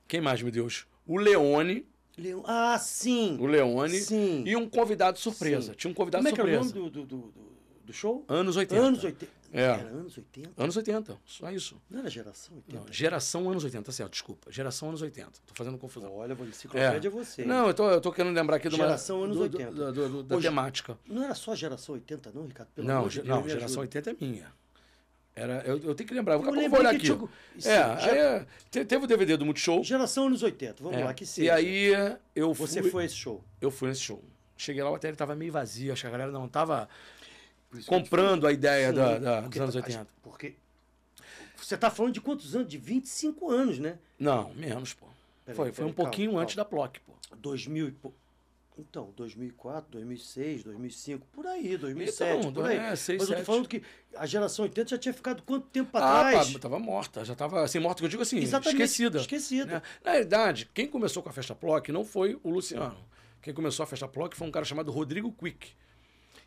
Quem mais, meu Deus? O Leone. Leão- Ah, sim. O Leone. Sim. E um convidado surpresa. Sim. Tinha um convidado Como é que era o surpresa. nome do, do, do, do- show? Anos 80. Anos 80. É. Era anos 80? Anos 80, só isso. Não era geração 80? Não, geração anos 80, tá certo, desculpa. Geração anos 80. Tô fazendo confusão. Olha, vou enciclopédia é você. Não, eu tô, eu tô querendo lembrar aqui de uma. Geração anos do- 80. do- do- da Hoje- temática. Não era só geração 80, não, Ricardo? Pelo não, ge- não geração ajuda. 80 é minha. Era, eu, eu tenho que lembrar. Eu pouco vou olhar aqui. tinha- Sim, É, já- aí, é, te- teve o DVD do Multishow. Geração anos 80, vamos é, lá, que seja. E aí eu fui, Você foi a esse show. eu fui nesse show. Cheguei lá, o hotel tava meio vazio, acho que a galera não tava Por isso que eu te comprando a ideia da, Sim, da- porque dos anos tá- 80. Porque você tá falando de quantos anos? De 25 anos, né? Não, menos, pô. Peraí, foi, foi peraí, um pouquinho calma, antes da Ploc, pô. 2000 e pou- Então, 2004, 2006, 2005, por aí, 2007, Então, por aí. é, seis, Mas eu tô falando que a geração 80 já tinha ficado quanto tempo pra Ah, trás? pá, tava morta, já tava assim, morta, que eu digo assim, Exatamente, esquecida. esquecida. né? Na realidade, quem começou com a Festa Ploc não foi o Luciano. Quem começou a Festa Ploc foi um cara chamado Rodrigo Quick.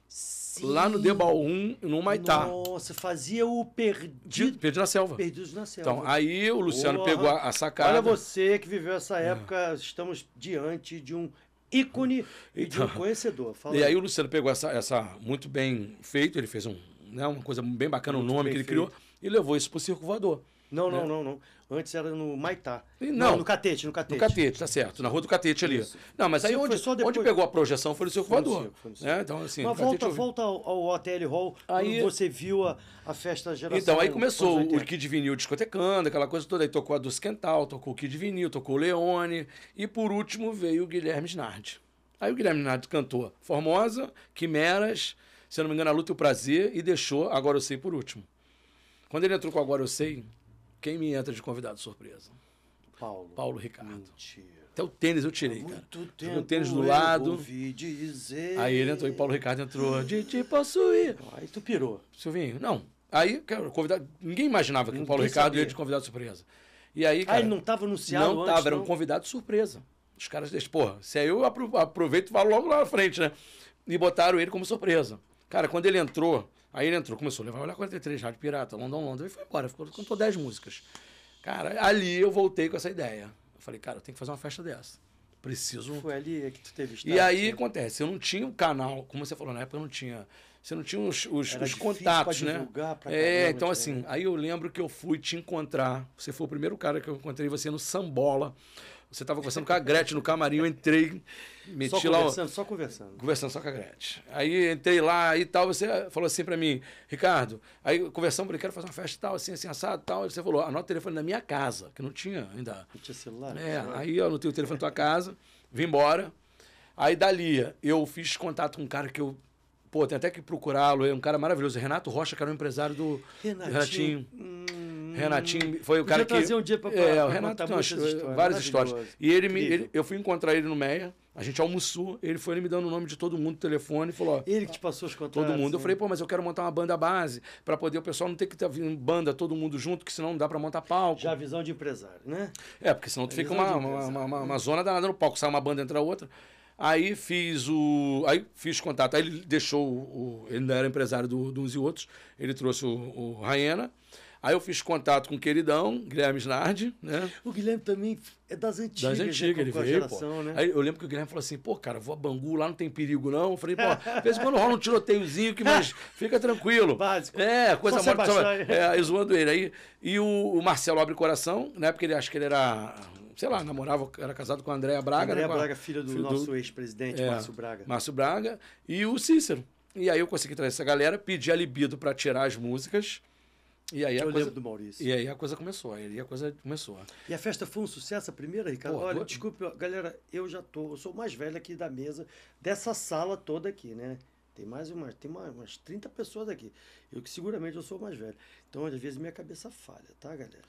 Sim. Lá no Debaú, no Maitá. Nossa, fazia o perdido, Perdido na Selva. Perdidos na Selva. Então, aí o Luciano Porra. pegou a, a sacada. Olha você que viveu essa época, estamos diante de um ícone e de um Então, conhecedor. Fala E aí o Luciano pegou essa, essa muito bem feito, ele fez um, né, uma coisa bem bacana, o Muito nome bem que ele criou, feito. e levou isso pro Circo Voador. Não, né? não, não, não. Antes era no Maitá. E Não, não. no Catete, no No Catete. Catete, tá certo. Na rua do Catete ali. Isso. Não, mas aí Sim, onde, depois- onde pegou a projeção foi no no Voador. foi no né? Então, assim, Mas no Catete volta, volta ao, ao Hotel Hall, Aí- você viu a, a festa geração. Então, aí começou o 80. Kid Vinil discotecando, aquela coisa toda. Aí tocou a Dulce Quental, tocou o Kid Vinil, tocou o Leone. E por último veio o Guilherme Snardi. Aí o Guilherme Snardi cantou Formosa, Quimeras, se eu não me engano, A Luta e o Prazer, e deixou Agora Eu Sei por último. Quando ele entrou com Agora Eu Sei, quem me entra de convidado surpresa? Paulo. Paulo Ricardo. Mentira. Até o tênis eu tirei, cara. Muito Joguei tempo o tênis do eu lado. ouvi dizer... Aí ele entrou e Paulo Ricardo entrou. De te possuir. Aí tu pirou. Silvinho, não. Aí, cara, convidado. Ninguém imaginava que o Ninguém Paulo Ricardo sabia. ia de convidado surpresa. E aí, cara. ah, ele não estava anunciado Não antes, tava, era um convidado surpresa. Os caras deixam, porra, se aí eu apro- aproveito e falo logo lá na frente, né? E botaram ele como surpresa. Cara, quando ele entrou, aí ele entrou, começou a levar Olha 43, Rádio Pirata, London, London, e foi embora, ficou, cantou 10 músicas. Cara, ali eu voltei com essa ideia. Eu falei, cara, eu tenho que fazer uma festa dessa. Preciso. Foi ali que tu teve E aí né? acontece, eu não tinha o canal, como você falou na época, eu não tinha. Você não tinha os, os, os contatos, pra né? pra é, caramba, então tinha, assim, né? aí eu lembro que eu fui te encontrar. Você foi o primeiro cara que eu encontrei você no Sambola. Você estava conversando com a Gretchen no camarim, eu entrei, meti Só lá. conversando, só conversando. Conversando só com a Gretchen. Aí entrei lá e tal, você falou assim pra mim, Ricardo, aí conversamos, falei, quero fazer uma festa e tal, assim, assim, assado e tal. Aí você falou, anota o telefone da minha casa, que não tinha ainda. Não tinha celular? É, aí eu anotei o telefone da tua casa, vim embora. Aí dali, eu fiz contato com um cara que eu. Pô, tem até que procurá-lo, é um cara maravilhoso. Renato Rocha, que era um empresário do. Renatinho. Renatinho. Hum, Renatinho foi o cara que. trazer um dia pra- É, o Renato contar histórias. várias histórias. E ele me, ele- eu fui encontrar ele no Meia, a gente almoçou, ele foi ele me dando o nome de todo mundo no telefone e falou: Ele que te passou os contatos. Todo mundo. Eu né? falei, pô, mas eu quero montar uma banda base para poder o pessoal não ter que estar vindo banda todo mundo junto, que senão não dá para montar palco. Já a visão de empresário, né? É, porque senão tu fica uma, uma, uma, uma- uma zona danada no palco, sai uma banda entre a outra. Aí fiz o. Aí fiz contato. Aí ele deixou o. o- ele ainda era empresário do, de uns e outros. Ele trouxe o, o Raena. Aí eu fiz contato com o queridão, Guilherme Snardi, né? O Guilherme também é das antigas. Das né, antigas, com- ele veio, pô. geração, né? Aí eu lembro que o Guilherme falou assim, pô, cara, vou a Bangu, lá não tem perigo, não. Eu falei, pô, de vez em quando rola um tiroteiozinho, que, mas fica tranquilo. Básico. É, coisa morta. se Só, é, aí zoando ele. Aí, e o, o Marcelo Abre Coração, né? Porque ele acha que ele era, sei lá, namorava, era casado com a Andréa Braga. André né, Braga, filho do nosso ex-presidente, é, Márcio Braga. Márcio Braga. E o Cícero. E aí eu consegui trazer essa galera, pedi a libido pra tirar as músicas. E aí a Eu coisa... lembro do Maurício. E aí a coisa começou, aí a coisa começou. E a festa foi um sucesso, a primeira, Ricardo? Pô, Olha, do- desculpe, galera, eu já tô, eu sou o mais velho aqui da mesa, dessa sala toda aqui, né? Tem mais umas, tem mais, umas 30 pessoas aqui. Eu que seguramente eu sou o mais velho. Então, às vezes, minha cabeça falha, tá, galera?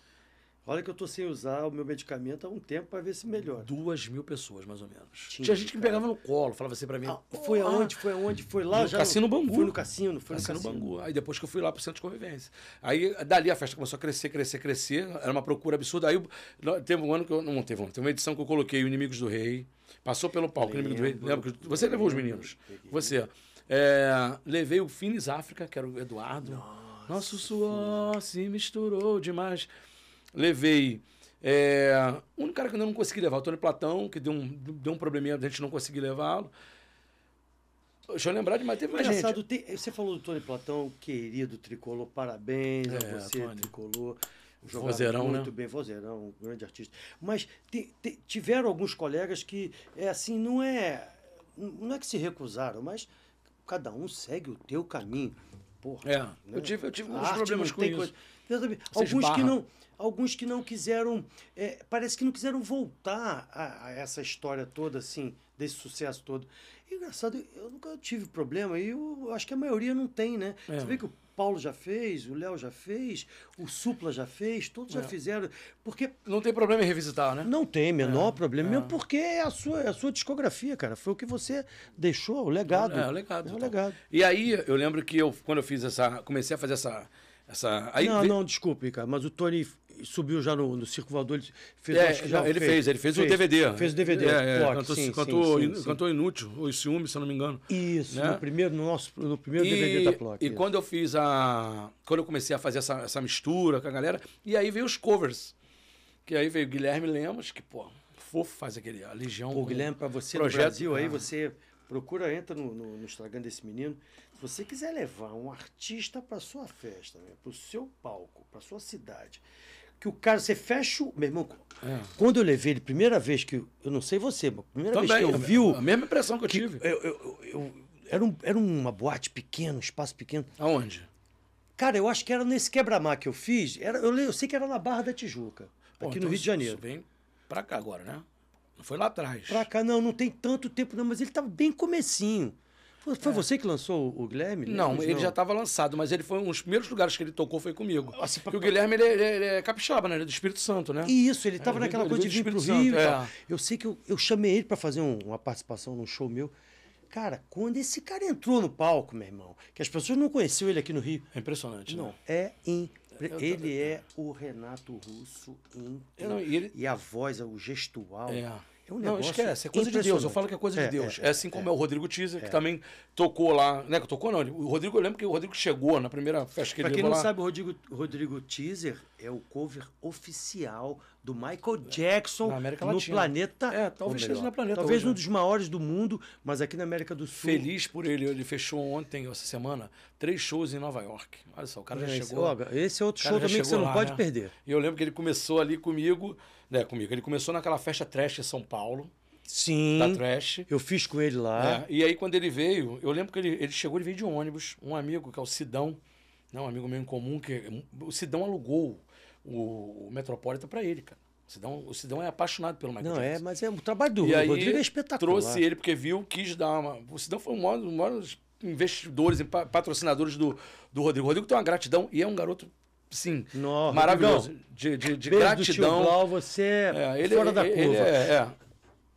Olha que eu tô sem usar o meu medicamento há um tempo para ver se melhora. Duas mil pessoas, mais ou menos. Tinha, Tinha, gente que me pegava no colo, falava assim pra mim. Ah, foi "Porra, aonde? Foi aonde? Foi lá No já? Cassino Bangu. Foi no cassino, foi Cassino no cassino. Bangu. Aí depois que eu fui lá pro centro de convivência. Aí dali a festa começou a crescer, crescer, crescer. Era uma procura absurda. Aí teve um ano que eu. Não teve um ano. Teve uma edição que eu coloquei o Inimigos do Rei. Passou pelo palco, Inimigos do Rei. Lembro, Lembra que você levou os meninos? Você. É, levei o Finis África, que era o Eduardo. Nosso suor se misturou demais. Levei. É, o único cara que eu não consegui levar, o Tony Platão, que deu um, deu um probleminha, a gente não conseguir levá-lo. Deixa eu lembrar de mais, teve mais gente. Engraçado, tem- você falou do Tony Platão, querido tricolor, parabéns É, a você, Tony. tricolor. Vozeirão, muito né? bem, vozeirão, um grande artista. Mas te- te- tiveram alguns colegas que, é assim, não é, não é que se recusaram, mas cada um segue o teu caminho. Porra, É, né? eu tive, eu tive A uns arte problemas com isso. coisa- Alguns que, não, alguns que não quiseram, é, parece que não quiseram voltar a, a essa história toda, assim, desse sucesso todo. E, engraçado, eu nunca tive problema, e eu acho que a maioria não tem, né? É. Você vê que o Paulo já fez, o Léo já fez, o Supla já fez, todos já É. fizeram. Porque Não tem problema em revisitar, né? não tem menor É, problema, é. mesmo porque é a sua, é a sua discografia, cara. Foi o que você deixou, o legado. É, o legado. É o legado. E aí, eu lembro que eu, quando eu fiz essa. Comecei a fazer essa. essa aí não, não, desculpe, cara, mas o Tony subiu já no, no Circo Voador, ele fez, É, acho que já ele fez, ele fez, o DVD. Fez o DVD, É, é, Clock, cantou, sim, cantou, sim, in- sim, cantou Inútil, os ciúmes, se eu não me engano. Isso, né? no primeiro, no nosso, no primeiro e, DVD da Plock. E isso. quando eu fiz a. Quando eu comecei a fazer essa, essa mistura com a galera, e aí veio os covers. Que aí veio o Guilherme Lemos, que, pô, fofo faz aquele. A Legião. Pô, Guilherme, para você projeto- no Brasil, aí Ah. você procura, entra no, no, no Instagram desse menino. Se você quiser levar um artista para sua festa, né, para o seu palco, para sua cidade, que o cara, você fecha o. Meu irmão, É. quando eu levei ele, primeira vez que. Eu, não sei você, mas a primeira vez Também, que eu vi o. a mesma impressão que eu tive. eu- eu- eu- eu- era, um, era uma boate pequena, um espaço pequeno. Aonde? Cara, eu acho que era nesse quebra-mar que eu fiz. Era, eu, eu sei que era na Barra da Tijuca, Pô, aqui então no Rio de Janeiro. Isso vem pra cá agora, né? Não foi lá atrás. Pra cá, não, não tem tanto tempo, não, mas ele tava bem comecinho. Foi, foi você que lançou o, Guilherme? É. Não, Lemos? ele já estava lançado, mas ele foi um dos primeiros lugares que ele tocou foi comigo. Assim, pra- Porque o Guilherme ele, ele- ele é capixaba, né? Ele é do Espírito Santo, né? Isso, ele tava ele naquela veio- coisa ele de vir veio pro Rio e Santo, tal. é. Eu sei que eu, eu chamei ele pra fazer um- uma participação num show meu. Cara, quando esse cara entrou no palco, meu irmão, que as pessoas não conheciam ele aqui no Rio. É impressionante, Não, né? é impre... Eu- Ele é o Renato Russo Eu não, e ele- e a voz, o gestual. É. É um não, negócio esquece, é coisa de Deus. Eu falo que é coisa É, de Deus. é, É, assim como é, o Rodrigo Teaser, que também tocou lá. Né, que tocou não. O Rodrigo, eu lembro que o Rodrigo chegou na primeira festa que Pra ele quem levou não lá. sabe, o Rodrigo, Rodrigo Teaser é o cover oficial do Michael Jackson no planeta. É, talvez melhor, no planeta Talvez hoje, um né? dos maiores do mundo, mas aqui na América do Sul. Feliz por ele. Ele fechou ontem, essa semana, três shows em Nova York. Olha só, o cara já Esse, chegou. esse é outro show já também que você não lá, pode né? perder. E eu lembro que ele começou ali comigo, né, comigo. Ele começou naquela festa trash em São Paulo, Sim. da trash. Eu fiz com ele lá. É, e aí, quando ele veio, eu lembro que ele, ele chegou, ele veio de ônibus, um amigo, que é o Sidão, né, um amigo meu em comum, que o Sidão alugou o, o Metropolitan pra ele, cara. O Sidão, o Sidão é apaixonado pelo Michael Não, é, Jackson. mas é o trabalho do E aí, Rodrigo é espetacular. trouxe ele porque viu, quis dar uma... O Sidão foi um dos maiores- um investidores e pa- patrocinadores do, do Rodrigo. O Rodrigo tem uma gratidão e é um garoto, sim, Nó, maravilhoso. Rodrigão, De, de, de Beijo do tio gratidão. Blau, você é, É, ele, fora da ele curva. é- é.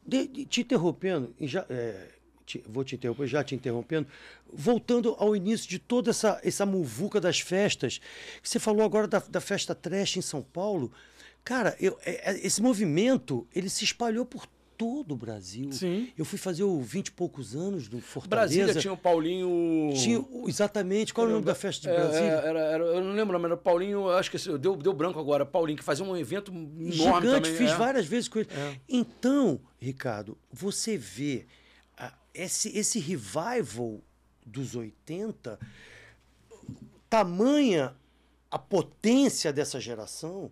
De- de- te interrompendo, já, é, te- vou te interromper, já te interrompendo, voltando ao início de toda essa, essa muvuca das festas, que você falou agora da, da festa trash em São Paulo, cara, eu- é- é- esse movimento, ele se espalhou por todo o Brasil. Sim. Eu fui fazer o 20 e poucos anos do Fortaleza. Brasília tinha o Paulinho... Tinha exatamente, qual é o nome da festa de É, Brasília? é, era, era- eu não lembro, nome, era o Paulinho, acho que deu, deu branco agora, Paulinho, que fazia um evento enorme Gigante, também. fiz é. várias vezes com ele. É. Então, Ricardo, você vê esse, esse revival dos 80, tamanha a potência dessa geração,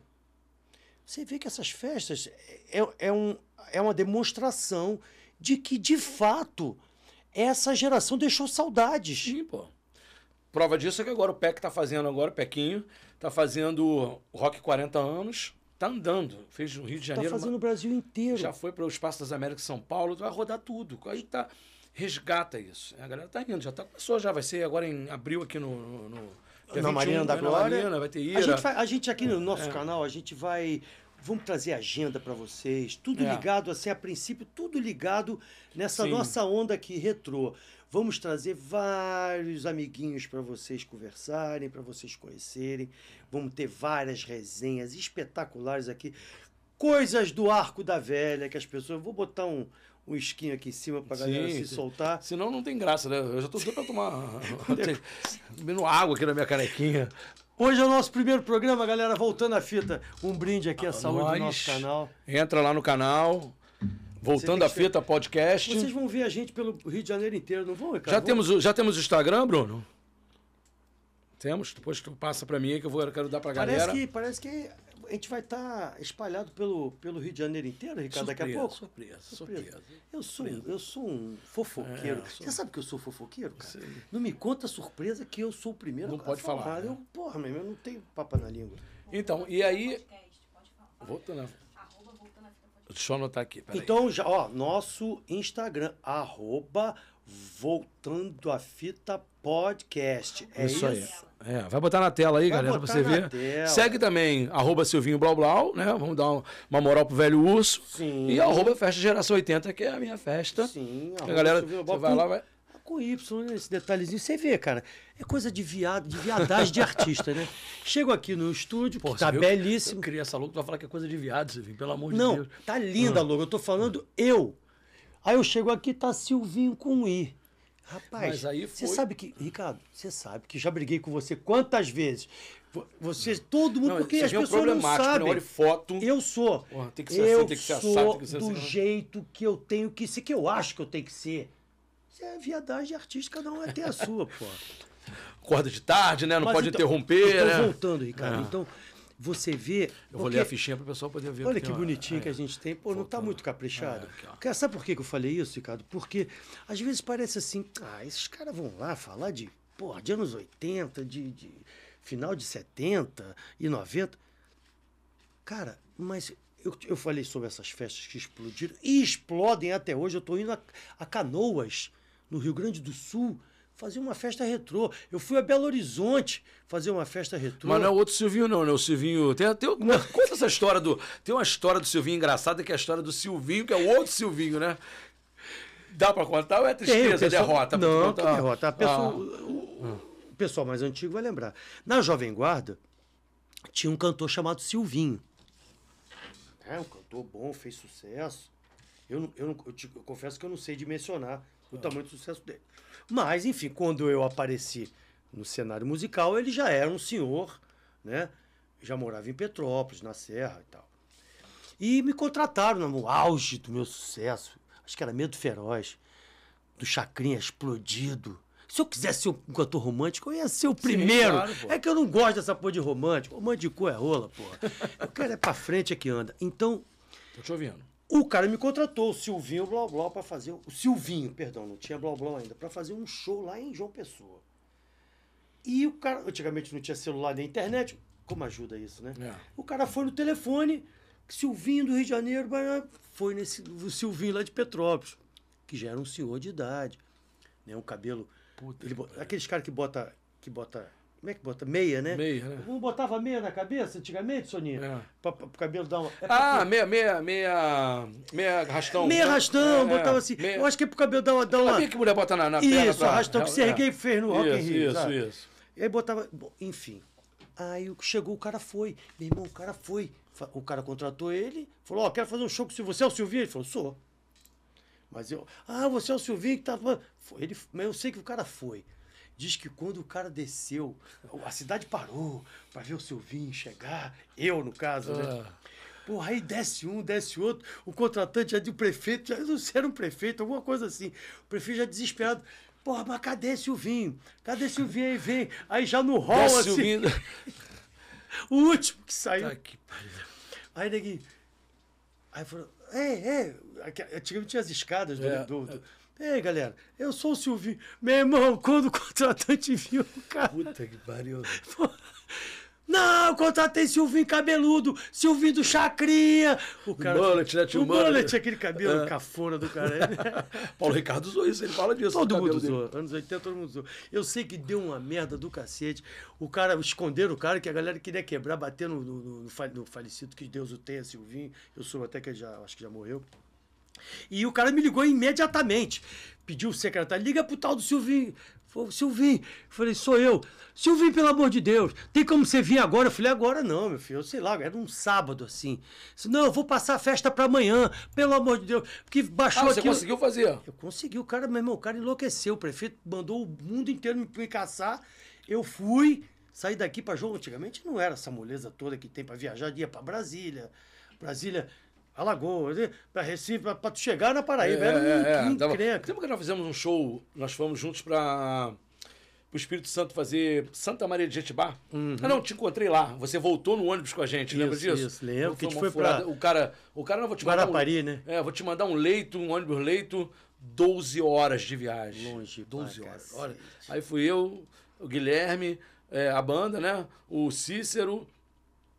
você vê que essas festas é, é, um, é uma demonstração de que, de fato, essa geração deixou saudades. Sim, pô. Prova disso é que agora o PEC tá fazendo agora, o Pequinho, tá fazendo o Rock 40 anos, tá andando. Fez no Rio de Está Janeiro. fazendo o Brasil inteiro. Já foi para o Espaço das Américas São Paulo, vai rodar tudo. Aí tá. Resgata isso. A galera tá indo, já tá, começou, já vai ser agora em abril aqui no. no, no na 21, Marina da né, na Glória. Marina, vai ter Ira. A gente, vai- a gente aqui no nosso É. canal, a gente vai. Vamos trazer agenda para vocês. Tudo É. ligado, assim, a princípio, tudo ligado nessa Sim. nossa onda aqui retrô. Vamos trazer vários amiguinhos para vocês conversarem, para vocês conhecerem. Vamos ter várias resenhas espetaculares aqui. Coisas do Arco da Velha, que as pessoas. Vou botar um, um esquinho aqui em cima para galera Sim, se sim. soltar. Senão não tem graça, né? Eu já tô doido pra tomar. bebendo água aqui na minha canequinha. Hoje é o nosso primeiro programa, galera. Voltando à fita, um brinde aqui à saúde do Nós. nosso canal. Entra lá no canal. Voltando à fita podcast. Vocês vão ver a gente pelo Rio de Janeiro inteiro, não vão, Ricardo? Já Vão? temos, o- já temos Instagram, Bruno? Temos? Depois tu passa pra mim aí que eu vou, eu quero dar pra Parece galera. que, parece que a gente vai estar espalhado pelo, pelo Rio de Janeiro inteiro, Ricardo, daqui a Surpresa, pouco. Surpresa, Surpresa. surpresa. Eu sou, eu sou um fofoqueiro. É, sou- Você sabe que eu sou fofoqueiro, cara? Sei. Não me conta surpresa que eu sou o primeiro Não a pode falar, né? Eu, porra, meu, eu não tenho papa na língua. Então, e aí. podcast, pode falar. Voltando a... Arroba voltando a fita podcast. Deixa eu anotar aqui. Então, já, ó, nosso Instagram, arroba voltando a fita podcast. É isso, aí. É, vai botar na tela aí, Vai galera, pra você ver. tela. Segue também, arroba Silvinho Blau Blau, né? Vamos dar uma, moral pro velho urso. Sim. E arroba Festa Geração 80, que é a minha festa. Sim, A galera, Silvio você vai lá, vai. Com Y, né? Esse detalhezinho. Você vê, cara. É coisa de viado, de viadagem de artista, né? Chego aqui no estúdio, que Pô, tá você viu? belíssimo. Eu queria essa louca, tu vai falar que é coisa de viado, Silvinho, pelo amor de Não, Deus. tá linda, Ah. logo. Eu tô falando eu. Aí eu chego aqui, tá Silvinho com I. Rapaz, Mas aí você sabe que, Ricardo, você sabe que já briguei com você quantas vezes? Vo- Você, todo mundo, Não, porque as um pessoas não né? sabem. Olha foto. Eu sou. Porra, tem que ser assim, eu tem que ser sou assado, tem que ser do assim. jeito que eu tenho que ser, que eu acho que eu tenho que ser. Isso é viadagem artística, um vai ter a sua, pô. Acorda de tarde, né? Não Mas pode então, interromper, tô né? voltando, Ricardo. É. Então, você vê. Eu vou ler a fichinha para o pessoal poder ver. Olha que uma- bonitinho é. que a gente tem. Pô, não tá Voltou. muito caprichado. É, aqui, sabe por que que eu falei isso, Ricardo? Porque às vezes parece assim, ah, esses caras vão lá falar de, porra, de anos 80, de, de final de 70 e 90. Cara, mas eu, eu falei sobre essas festas que explodiram e explodem até hoje. Eu tô indo a, a Canoas, no Rio Grande do Sul, fazer uma festa retrô. Eu fui a Belo Horizonte fazer uma festa retrô. Mas não é o outro Silvinho, não, né? O Silvinho. Tem, tem, conta essa história do. Tem uma história do Silvinho engraçada que é a história do Silvinho, que é o outro Silvinho, né? Dá pra contar ou é Tem, tristeza, o pessoal- derrota? Não, que derrota. A pessoa, Ah. o, o pessoal mais antigo vai lembrar. Na Jovem Guarda, tinha um cantor chamado Silvinho. É um cantor bom, fez sucesso. Eu, eu, eu te- eu confesso que eu não sei dimensionar o tamanho do sucesso dele. Mas, enfim, quando eu apareci no cenário musical, ele já era um senhor, né? Já morava em Petrópolis, na Serra e tal. E me contrataram no auge do meu sucesso. Acho que era Medo Feroz, do Chacrinha explodido. Se eu quisesse ser um cantor romântico, eu ia ser o primeiro. claro, pô. é que eu não gosto dessa porra de romântico. Romântico é rola, porra. Eu quero é pra frente é que anda. Então, Tô te ouvindo. O cara me contratou, o Silvinho Blá Blá, pra fazer. O Silvinho, perdão, não tinha Blá Blá ainda, pra fazer um show lá em João Pessoa. E o cara, antigamente não tinha celular nem internet, como ajuda isso, né? É. O cara foi no telefone, Silvinho do Rio de Janeiro, foi nesse o Silvinho lá de Petrópolis, que já era um senhor de idade, né? Um cabelo. Puta ele aqueles caras que bota. Que bota. Como é que bota? Meia, né? Meia, né? Não botava meia na cabeça antigamente, Soninha? É. Pra, pra, pro cabelo dar uma. é Ah, meia, meia, meia. Meia rastão. Meia rastão, É, botava é, assim. meia- Eu acho que é pro cabelo dar uma. Dar uma... Que mulher bota na, na perna Isso, pra- arrastão que é, Serguei é. fez no Rock in Isso, Rio, Isso, sabe? isso. E aí botava. Bom, enfim. Aí chegou, o cara foi. Meu irmão, o cara foi. O cara contratou ele, falou: Ó, quero fazer um show com você. Você é o Silvinho? Ele falou: Sou. Mas eu. Ah, você é o Silvinho que tá. Foi. Ele, mas eu sei que o cara foi. Diz que quando o cara desceu, a cidade parou pra ver o Silvinho chegar. Eu, no caso, né? Ah. Porra, aí desce um, desce outro. O contratante já de prefeito, já não era um prefeito, alguma coisa assim. O prefeito já desesperado. Porra, mas cadê Silvinho? Cadê Silvinho? Aí vem. Aí já no hall, Desce assim. Silvinho. O último que saiu. Tá que pariu. Aí neguinho. Aí falou, é, é. aqui- Antigamente tinha as escadas do. É, do, do- Ei, galera, eu sou o Silvinho. Meu irmão, quando o contratante viu o cara. Puta que pariu. Não, eu contratei Silvinho cabeludo, Silvinho do Chacrinha. O cara. mullet, né? Tinha o mullet. mullet, aquele cabelo É. cafona do cara. Paulo Ricardo usou isso, ele fala disso. Todo mundo cabelo dele. usou. Anos 80 todo mundo usou. Eu sei que deu uma merda do cacete. O cara, esconderam o cara, que a galera queria quebrar, bater no, no, no, no fa- no falecido, que Deus o tenha, Silvinho. Eu soube até que ele já, acho que já morreu. E o cara me ligou imediatamente. Pediu o secretário, liga pro tal do Silvinho. Falei, Silvinho. Falei, sou eu. Silvinho, pelo amor de Deus, tem como você vir agora? Eu falei, agora não, meu filho. Eu sei lá, era um sábado assim. Não, eu vou passar a festa pra amanhã, pelo amor de Deus. Porque baixou Ah, você aqui. conseguiu fazer? eu consegui, o cara, meu irmão, o cara enlouqueceu. O prefeito mandou o mundo inteiro me, me caçar. Eu fui, saí daqui para João. Antigamente não era essa moleza toda que tem para viajar, ia para Brasília, Brasília, Alagoas, para Recife, para tu chegar na Paraíba. era um encrenca. Lembra que nós fizemos um show, nós fomos juntos para o Espírito Santo fazer Santa Maria de Jetibá? Ah, não, te encontrei lá. Você voltou no ônibus com a gente, lembra Uhum. Isso, disso? isso, lembro, que a gente foi. O cara, o cara não vou te mandar Guarapari, um, né? É, vou te mandar um leito, um ônibus leito, 12 horas de viagem. Longe pra 12 horas. cacete. Olha, aí fui eu, o Guilherme, é, a banda, né? O Cícero,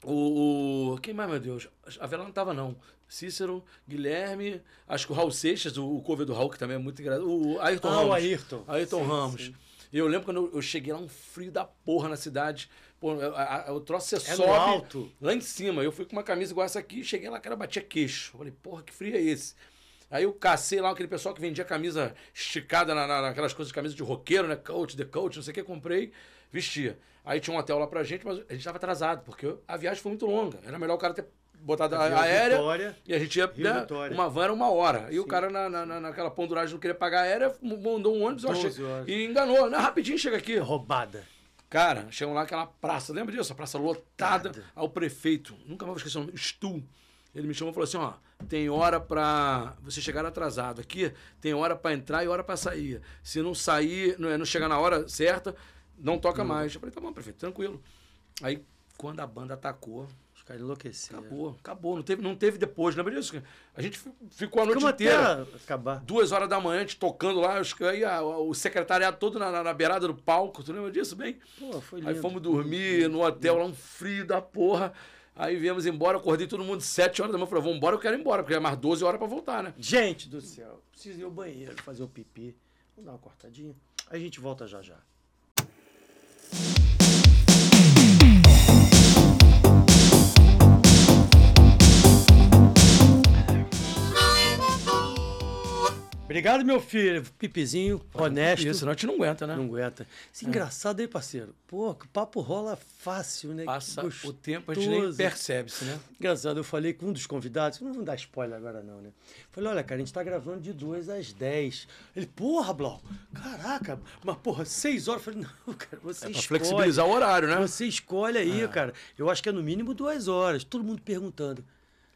o, o- Quem mais, meu Deus? A Vela não tava, não. Cícero, Guilherme, acho que o Raul Seixas, o, o cover do Raul, que também é muito engraçado. O Ayrton Ah, Ramos. o Ayrton. Ayrton Sim, Ramos. sim. E eu lembro quando eu, eu cheguei lá, um frio da porra na cidade. Pô, a- a- o troço você É no sobe alto. lá em cima. Eu fui com uma camisa igual essa aqui, cheguei lá, cara, batia queixo. Eu falei, porra, que frio é esse? Aí eu cacei lá aquele pessoal que vendia camisa esticada na, na- naquelas coisas de camisa de roqueiro, né? Coach, the coach, não sei o que, comprei, vestia. Aí tinha um hotel lá pra gente, mas a gente tava atrasado, porque a viagem foi muito longa. Era melhor o cara ter botado a, Avião aérea. Vitória, E a gente ia, né, uma van era uma hora. E o cara na, na, na- naquela ponduragem não queria pagar a aérea, mandou um ônibus, eu 12 achei, e enganou. Não, rapidinho chega aqui. roubada. Cara, chegam lá aquela praça, lembra disso? A praça lotada. Nada. Ao prefeito, nunca mais vou esquecer o nome, Stu. Ele me chamou e falou assim: ó, tem hora pra você chegar atrasado aqui, tem hora pra entrar e hora pra sair. Se não sair, não, é, não chegar na hora certa, não toca mais. Eu falei: tá bom, prefeito, tranquilo. Aí Quando a banda atacou, Os caras enlouqueceram. acabou, acabou. Não teve, não teve depois, lembra disso? A gente fi- ficou a noite Ficamos inteira. acabar. Duas horas da manhã, a gente tocando lá, aí a- o secretariado todo na, na- na beirada do palco, tu lembra disso bem? Pô, foi lindo. Aí fomos dormir no hotel, lá um frio da porra. Aí viemos embora, acordei todo mundo sete horas da manhã. Falei, vamos embora, eu quero ir embora, porque é mais 12 horas pra voltar, né? Gente do céu, preciso ir ao banheiro, fazer o pipi. Vamos dar uma cortadinha. Aí a gente volta já já. Obrigado, meu filho. Pipizinho, honesto. Isso, senão a gente não aguenta, né? Não aguenta. Isso é engraçado, hein, parceiro? Pô, o papo rola fácil, né? Passa o tempo, a gente nem percebe-se, né? Engraçado, eu falei com um dos convidados, não vou dar spoiler agora não, né? Falei, olha, cara, a gente tá gravando de 2 às 10. Ele, porra, Blau, caraca, mas porra, 6 horas. Eu falei, não, cara, você É pra escolhe. flexibilizar o horário, né? Você escolhe aí, cara. Eu acho que é no mínimo duas horas. Todo mundo perguntando.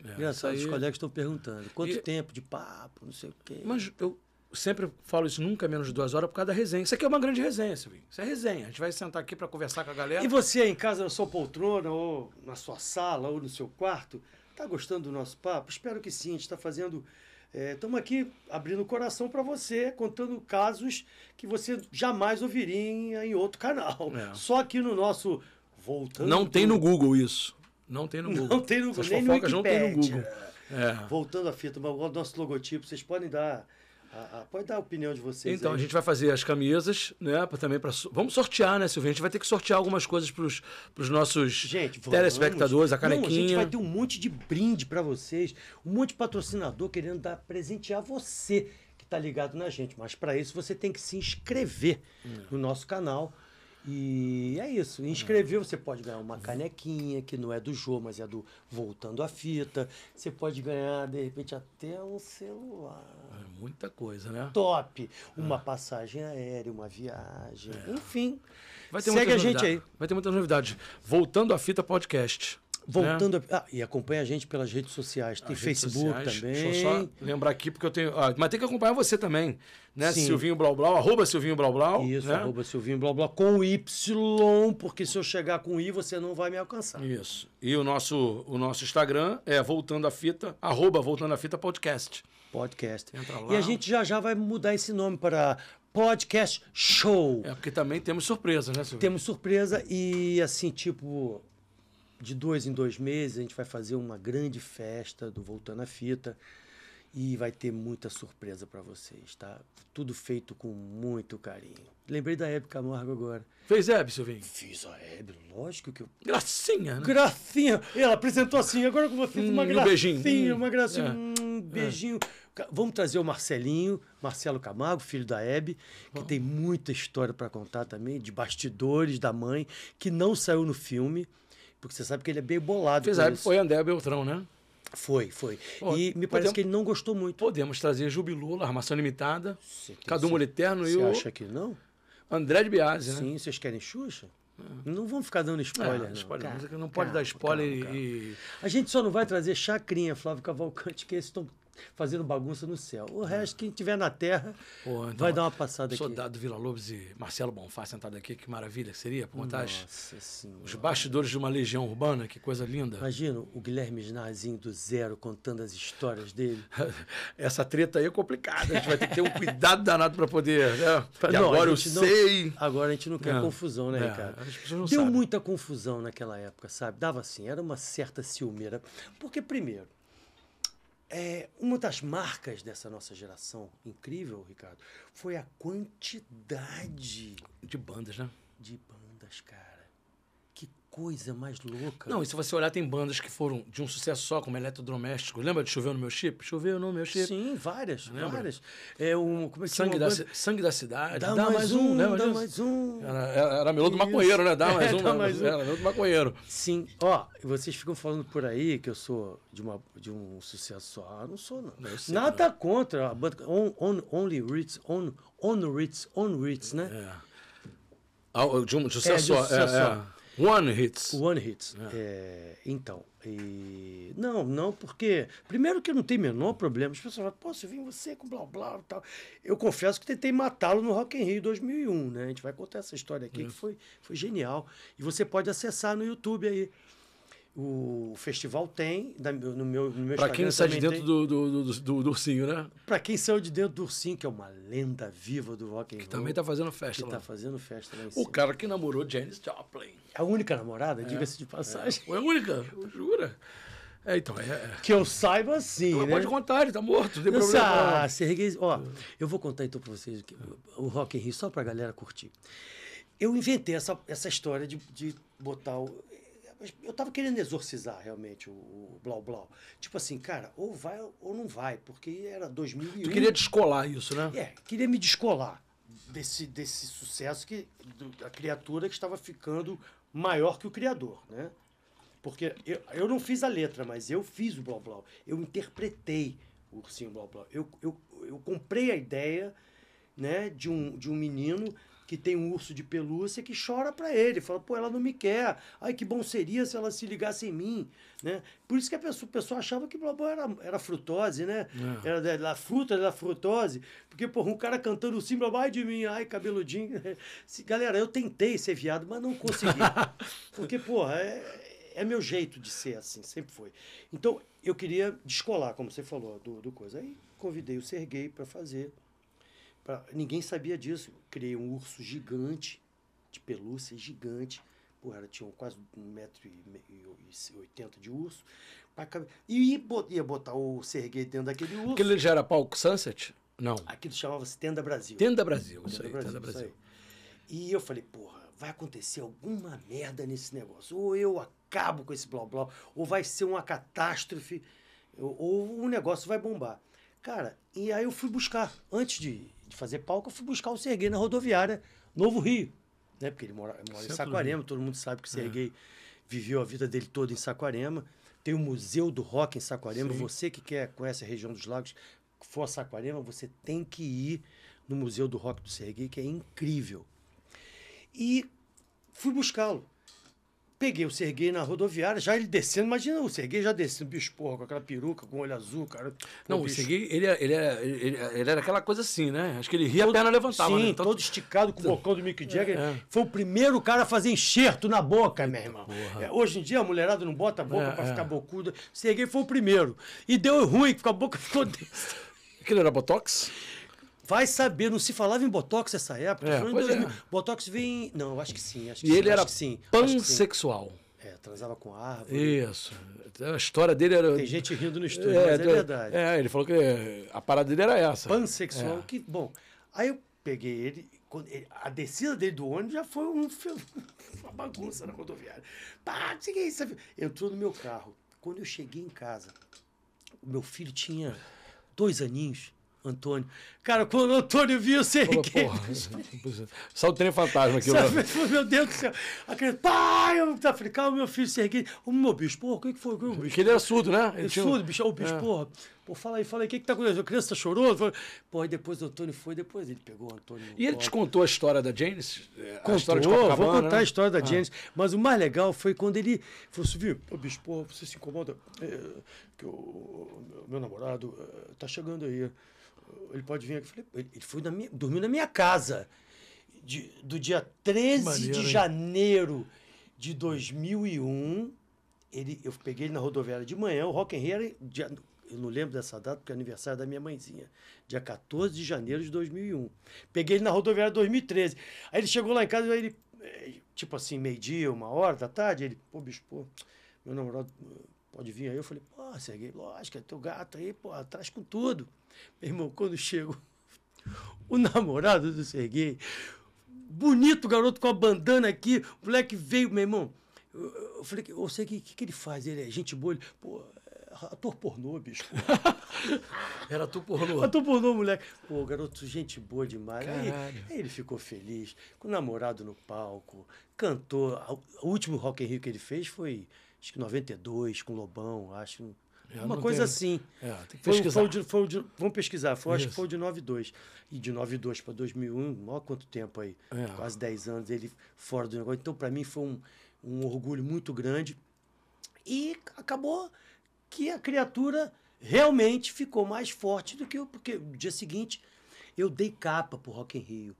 Engraçado, isso os aí- colegas estão perguntando. Quanto E- tempo de papo, não sei o quê. Mas eu sempre falo isso, nunca é menos de duas horas por causa da resenha. Isso aqui é uma grande resenha, Silvinho. Isso é resenha. A gente vai sentar aqui pra conversar com a galera. E você aí em casa na sua poltrona, ou na sua sala, ou no seu quarto, tá gostando do nosso papo? Espero que sim, a gente está fazendo. Estamos aqui abrindo o coração para você, contando casos que você jamais ouviria em, em outro canal. É. Só aqui no nosso Voltando. Não tem no Google isso. Não tem no Google. Não tem no Google, nem fofocas não tem no. Google. É. Voltando à fita, mas o nosso logotipo, vocês podem dar. A, a- pode dar a opinião de vocês. Então, aí. a gente vai fazer as camisas, né? Pra, também so- vamos sortear, né, Silvinho? A gente vai ter que sortear algumas coisas pros, pros nossos Gente, vamos. telespectadores, a Não, a gente canequinha. vai ter um monte de brinde pra vocês, um monte de patrocinador querendo dar presentear você que tá ligado na gente. Mas pra isso você tem que se inscrever no nosso canal. E é isso. Inscrever, você pode ganhar uma canequinha, que não é do Jô, mas é do Voltando à Fita. Você pode ganhar, de repente, até um celular. É muita coisa, né? Top! Uma passagem aérea, uma viagem. Enfim. Vai ter Segue a gente novidades. aí. Vai ter muitas novidades. Voltando à fita podcast. Voltando a... ah, e acompanha a gente pelas redes sociais. Tem As Facebook sociais. também. Deixa eu só lembrar aqui, porque eu tenho. ah, mas tem que acompanhar você também. Né? Sim. Silvinho Blau Blau, arroba Silvinho Blau Blau. Isso, né? arroba Silvinho Blá Blá com Y, porque se eu chegar com I, você não vai me alcançar. Isso. E o nosso, o nosso Instagram é Voltando à Fita, arroba Voltando à Fita Podcast. Podcast. Entra lá. E a gente já já vai mudar esse nome para Podcast Show. É porque também temos surpresas, né, Silvinho? Temos surpresa e assim, tipo, de dois em dois meses a gente vai fazer uma grande festa do Voltando à Fita e vai ter muita surpresa para vocês, tá? Tudo feito com muito carinho. Lembrei da Hebe Camargo agora. Fez Hebe, Silvinho? Fiz a Hebe, lógico que eu Gracinha, né? Gracinha. Ela apresentou assim, agora que eu fiz uma Hum, e um gracinha, beijinho. Hum, uma gracinha, é. um beijinho. Ca- Vamos trazer o Marcelinho, Marcelo Camargo, filho da Hebe, que tem muita história para contar também, de bastidores da mãe, que não saiu no filme, porque você sabe que ele é bem bolado. Fez com a Hebe, isso. foi André Beltrão, né? Foi, foi. E me parece podemos- que ele não gostou muito. Podemos trazer Jubilula, Armação Limitada, Você tem Cadu Moliterno e Você o acha que não? André de Biase, né? Sim, vocês querem Xuxa? Não vamos ficar dando spoiler, É, não. spoiler, Calma, não pode calma, dar spoiler calma, calma. e. A gente só não vai trazer Chacrinha, Flávio Cavalcante, que eles estão fazendo bagunça no céu. O resto, quem tiver na terra, Pô, então, vai dar uma passada aqui. Soldado Vila Lobos e Marcelo Bonfá sentado aqui, que maravilha que seria, contar as- Nossa senhora. os bastidores de uma legião urbana, que coisa linda. Imagina o Guilherme Snazinho do zero contando as histórias dele. Essa treta aí é complicada, a gente vai ter que ter um cuidado danado pra poder. Né? E Não, agora eu não- sei. Agora a gente não quer É, confusão, né, é, Ricardo? as pessoas não Deu sabem. muita confusão naquela época, sabe? Dava assim, era uma certa ciumeira. Porque, primeiro, é, uma das marcas dessa nossa geração, incrível, Ricardo, foi a quantidade De bandas, né? de bandas, cara. Coisa mais louca. Não, e se você olhar, tem bandas que foram de um sucesso só, como Eletrodoméstico. Lembra de Choveu no Meu Chip? Choveu no meu chip. Sim, várias, Lembra? várias. É um, como é que Sangue, da, Sangue da Cidade. Dá, mais, um, lembra dá disso? mais um. Era, era, melô do maconheiro, né? Dá mais É, um. dá né? mais um. Era melô do maconheiro. Sim, ó, vocês ficam falando por aí que eu sou de, uma, de um sucesso só. Ah, não sou, não. Não, sei Nada contra a banda. On, on, only Ritz, on, on Ritz, on Ritz, né? É. Ah, De um, um É, sucesso de um só. sucesso é, só. é. One Hits. One Hits. É, então, e... não, não, porque. Primeiro que não tem menor problema. As pessoas falam, pô, se vim você com blá blá e tal. Eu confesso que tentei matá-lo no Rock in Rio 2001, né? A gente vai contar essa história aqui, que foi, foi genial. E você pode acessar no YouTube aí. O festival tem, no meu, no meu Pra quem sai de dentro do, do, do, do- ursinho, né? Pra quem saiu de dentro do Ursinho, que é uma lenda viva do rock and roll. Também tá fazendo que festa tá lá. fazendo festa lá em O cara que namorou Janis Joplin. A única namorada, diga-se de passagem. Foi a única, jura? É, então, é. é. Que eu saiba, sim, Não, né? Pode contar, ele tá morto, não tem Não problema. não. Serguei, ó, eu vou contar então pra vocês o Rock in Rio, só pra galera curtir. Eu inventei essa, essa história de, de botar o... Eu tava querendo exorcizar realmente o, o Blau Blau. Tipo assim, cara, ou vai ou não vai, porque era 2001. Tu queria descolar isso, né? É, queria me descolar desse, desse sucesso que, do- da criatura que estava ficando maior que o criador, né? Porque eu, eu não fiz a letra, mas eu fiz o Blau Blau. Eu interpretei o Ursinho Blau Blau. Eu, eu, eu comprei a ideia né, de, um, de um menino que tem um urso de pelúcia que chora pra ele. Fala, pô, ela não me quer. Ai, que bom seria se ela se ligasse em mim. Né? Por isso que a pessoa, o pessoal achava que Blau Blau era, era frutose, né? É. Era da, da fruta da frutose. Porque, porra, um cara cantando Blau Blau, ai de mim, ai, cabeludinho. Se- Galera, eu tentei ser viado, mas não consegui. Porque, porra, é, é meu jeito de ser assim, sempre foi. Então, eu queria descolar, como você falou, do, do coisa. Aí convidei o Serguei para fazer. Pra- ninguém sabia disso. Criei um urso gigante, de pelúcia gigante. Porra, era- tinha quase 1,80m de urso. E ia bot- ia botar o Serguei dentro daquele urso. Aquele já era palco Sunset? Não. Aquilo chamava-se Tenda Brasil. Tenda Brasil, isso Tenda aí, Tenda isso Brasil. aí. E eu falei, porra, vai acontecer alguma merda nesse negócio. Ou eu acabo com esse blá blá, ou vai ser uma catástrofe, ou, ou o negócio vai bombar. Cara, e aí eu fui buscar, antes de, de fazer palco, eu fui buscar o Serguei na rodoviária Novo Rio. Né? Porque ele mora, mora em do Saquarema, todo mundo sabe que o Serguei viveu a vida dele toda em Saquarema. Tem o Museu do Rock em Saquarema. Sim. Você que quer, conhece a região dos lagos, for a Saquarema, você tem que ir no Museu do Rock do Serguei, que é incrível. E fui buscá-lo. Peguei o Serguei na rodoviária, já ele descendo, imagina o Serguei já descendo, bicho, porra, com aquela peruca, com olho azul, cara. Não, o Segui, ele, é- ele, é- ele, ele era aquela coisa assim, né? Acho que ele ria, a todo- perna levantava, Sim, né? Então, todo esticado com o bocão do Mick Jagger. É. Foi o primeiro cara a fazer enxerto na boca, meu irmão. É, hoje em dia a mulherada não bota a boca É, pra é. ficar bocuda. Serguei foi o primeiro. E deu ruim, porque a boca ficou. Aquele era Botox? Vai saber, não se falava em Botox nessa época. É, pois é. Botox vem. Não, eu acho que sim. Acho que E sim, ele era sim. pansexual. É, transava com árvore. Isso. A história dele era. Tem gente rindo no estúdio, mas é verdade. É, ele falou que a parada dele era essa. Pansexual, É. que bom. Aí eu peguei ele, quando ele- a descida dele do ônibus já foi um, uma bagunça na rodoviária. Pá, o que é isso. Entrou no meu carro. Quando eu cheguei em casa, o meu filho tinha dois aninhos, Antônio. Cara, quando o Antônio viu, eu sei Falou, que. porra, só o trem fantasma aquilo. Sabe, falei, meu Deus do céu. Aquele, pai, eu tá calma, meu filho, Serguei. Ô, meu bicho, porra, o que que foi? O bicho? Porque ele era surdo, né? Ele tinha surdo, bicho, ô, bicho, É. porra. Pô, fala aí, fala aí, o que que tá acontecendo? A criança tá chorando? Falei, Pô, aí depois o Antônio foi, depois ele pegou o Antônio. E ele colo. te contou a história da Janis? A Contou, história de vou contar né? a história da Ah. Janis. Mas o mais legal foi quando ele falou assim, viu, ô bicho, porra, você se incomoda, é, que o meu, namorado é, tá chegando aí, é, ele pode vir aqui. Eu Falei, ele, foi na minha, dormiu na minha casa, de- do dia 13 Maneiro, de hein? janeiro de 2001, ele, eu peguei ele na rodoviária de manhã, o Rock in Rio era, dia- eu não lembro dessa data, porque é aniversário da minha mãezinha, dia 14 de janeiro de 2001. Peguei ele na rodoviária em 2013. Aí ele chegou lá em casa, ele, eh, tipo assim, meio-dia, uma hora da tarde, ele, pô, bicho, pô, meu namorado eh, pode vir aí? Eu falei, pô, Serguei, lógico, é teu gato aí, pô, atrás com tudo. Meu irmão, quando chego, o namorado do Serguei, bonito garoto com a bandana aqui, o moleque veio, meu irmão. Eu, eu falei, ô Serguei, o que, que ele faz? Ele é gente boa, ele, pô, é ator pornô, bicho. Era tu pornô. Ator pornô, moleque. Pô, garoto, gente boa demais. Aí, aí ele ficou feliz, com o namorado no palco, cantou. O último Rock in Rio que ele fez foi, acho que 92, com Lobão, acho. Eu Uma coisa tenho- assim. É, tem que Foi, pesquisar. foi de, foi de- vamos pesquisar, foi, acho que foi de 92. E de 92 para 2001, maior quanto tempo aí? É. Quase 10 anos ele fora do negócio. Então, para mim, foi um, um orgulho muito grande. E acabou que a criatura realmente ficou mais forte do que eu, porque no dia seguinte eu dei capa pro Rock in Rio.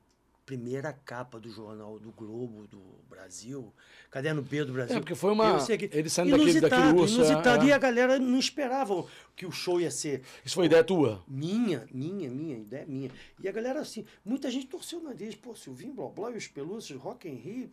Primeira capa do jornal do Globo do Brasil, Caderno B do Brasil. É, porque foi uma- segui- ele saindo daquele- Inusitado, daquele urso, é, Inusitado, é. e a galera não esperava que o show ia ser Isso foi ideia tua? minha, minha, minha, ideia minha. E a galera, assim, muita gente torceu o nariz. Pô, Silvinho, Blá Blá e os Pelúcios, Rock in Rio.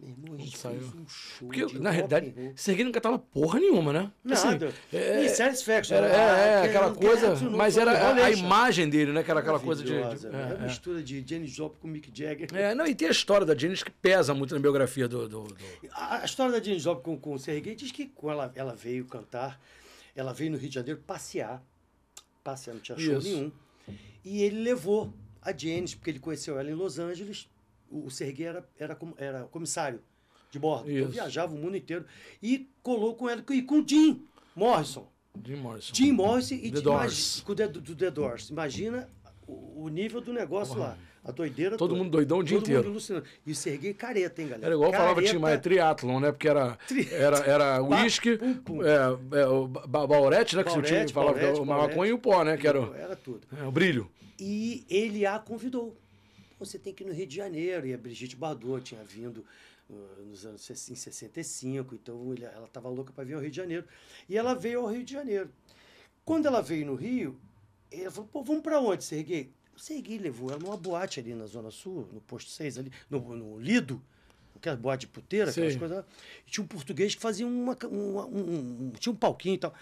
Meu irmão, a gente Saiu. fez um show Porque, de na realidade. Serguei não cantava porra nenhuma, né? Assim, Nada. é- e Satisfaction. Era, né? é, é, Ah, aquela que- coisa, mas era a, imagem dele, né? Que era aquela coisa de. de-? É, é, é. mistura de Janis Joplin com Mick Jagger. É, não, e tem a história da Janis que pesa muito na biografia do. do- do- A, a história da Janis Joplin com, com o Serguei diz que quando ela, ela veio cantar, ela veio no Rio de Janeiro passear. Passear, não tinha show Isso. nenhum. E ele levou a Janis, porque ele conheceu ela em Los Angeles. O, o Serguei era, era, era comissário de bordo. Então Isso. viajava o mundo inteiro. E colou com ela e com o Jim Morrison. Jim Morrison. Jim Morrison e The Doors. com o The, do The Doors. Imagina o, o nível do negócio lá. A doideira Todo toda. mundo doidão o dia Todo inteiro. mundo alucinando. E o Serguei careta, hein, galera? Era igual eu falava Careta. Tim Maia, triatlon, né? Porque era, Tri- era, era uísque, é, é, o ba- baurete, né? Que o time Baurete, falava, baurete, o maconha baurete. e o pó, né? Que era Era tudo. é, o brilho. E ele a convidou. Você tem que ir no Rio de Janeiro. E a Brigitte Bardot tinha vindo uh, nos anos em 65, então ela estava louca para vir ao Rio de Janeiro. E ela veio ao Rio de Janeiro. Quando ela veio no Rio, ele falou: pô, vamos para onde, Serguei? O Serguei levou ela numa boate ali na Zona Sul, no posto 6, ali, no, no Lido. Aquelas boate de puteira, aquelas Sei. coisas. E tinha um português que fazia uma, uma- um, um- Tinha um palquinho e tal.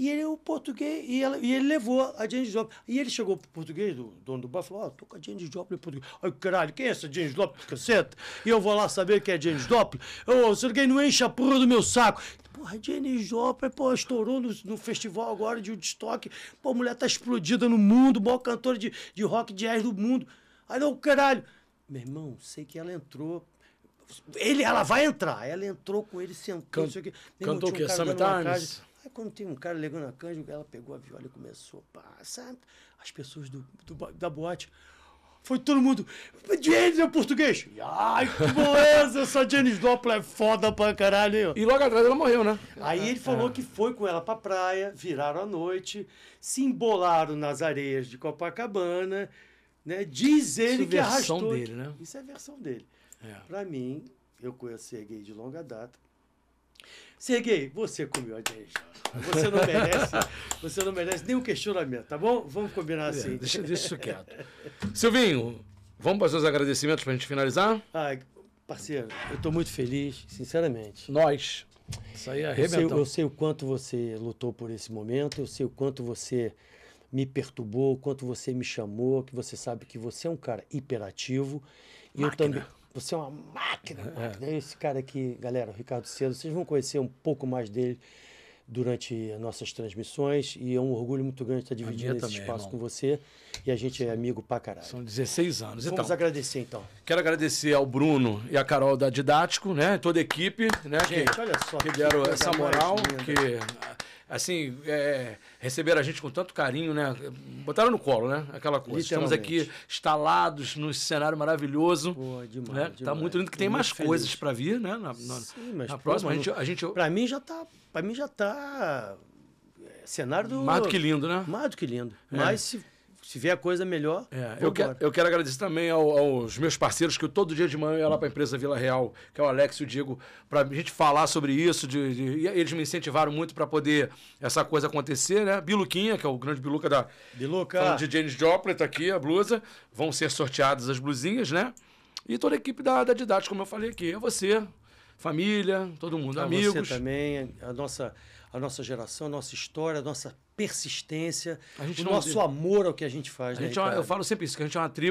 E ele, o português, e, ela, e ele levou a Janis Joplin. E ele chegou pro português, do dono do bar, falou: Ó, tô com a Janis Joplin em português. Ai, caralho, quem é essa Janis Joplin, caceta? E eu vou lá saber quem é Janis Joplin. Ô, Serguei, não enche a porra do meu saco. Porra, Janis Joplin, pô, estourou no, no festival agora de Woodstock. Pô, a mulher tá explodida no mundo, maior cantora de, de rock de jazz do mundo. Aí, não, caralho. Meu irmão, sei que ela entrou. Ele, ela vai entrar. Ela entrou com ele, sentou. Can- cantou o um quê? cara Aí quando tem um cara ligando a canja, ela pegou a viola e começou a passar. As pessoas do, do da boate. Foi todo mundo. Janis é português. Ai, que beleza! Essa Janis Doppler é foda pra caralho. E logo atrás ela morreu, né? Aí ele falou que foi com ela pra praia, viraram a noite, se embolaram nas areias de Copacabana, né? Diz ele Isso é que versão arrastou. dele, né? Isso é a versão dele. É. Pra mim, eu conheço Serguei de longa data. Serguei, você comeu a Joplin. Você não merece, você não merece nenhum questionamento, tá bom? Vamos combinar É, assim. deixa, deixa isso quieto. Silvinho, vamos para os seus agradecimentos pra gente finalizar? Ai, parceiro, eu tô muito feliz, sinceramente. Nós. Isso aí é Eu sei, eu sei o quanto você lutou por esse momento, eu sei o quanto você me perturbou, o quanto você me chamou, que você sabe que você é um cara hiperativo. E eu Máquina. também. Você é uma máquina. máquina. Esse cara aqui, galera, o Ricardo Cedo, vocês vão conhecer um pouco mais dele durante as nossas transmissões. E é um orgulho muito grande estar dividindo esse também, espaço irmão. com você. E a gente é amigo pra caralho. São 16 anos. Então, Vamos agradecer então. quero agradecer ao Bruno e à Carol da Didático, né? Toda a equipe, né? Gente, que, olha só. que que deram coisa essa moral, que assim, é, receberam a gente com tanto carinho, né? Botaram no colo, né? Aquela coisa. Estamos aqui instalados num cenário maravilhoso. Pô, demais, né? Tá demais. muito lindo que tem mais feliz. coisas para vir, né? Na, na- Sim, mas, na pô, próxima, a mano, gente, a gente Pra mim já tá. Para mim já tá. é, Cenário do. mais do que lindo, né? Mais do que lindo. Mas se, se vier coisa melhor. É, eu, quero, eu quero agradecer também ao- aos meus parceiros, que eu todo dia de manhã ia lá para a empresa Vila Real, que é o Alex e o Diego, para a gente falar sobre isso. De, de- e eles me incentivaram muito para poder essa coisa acontecer, né? Biluquinha, que é o grande Biluca da. Biluca. Falando de Janis Joplin, tá aqui a blusa. Vão ser sorteadas as blusinhas, né? E toda a equipe da, da Didática, como eu falei aqui. É você, família, todo mundo, a amigos. Você também, a nossa, a nossa geração, a nossa história, a nossa persistência, o nosso amor ao que a gente faz. A né, gente é uma- eu falo sempre isso, que a gente é uma tribo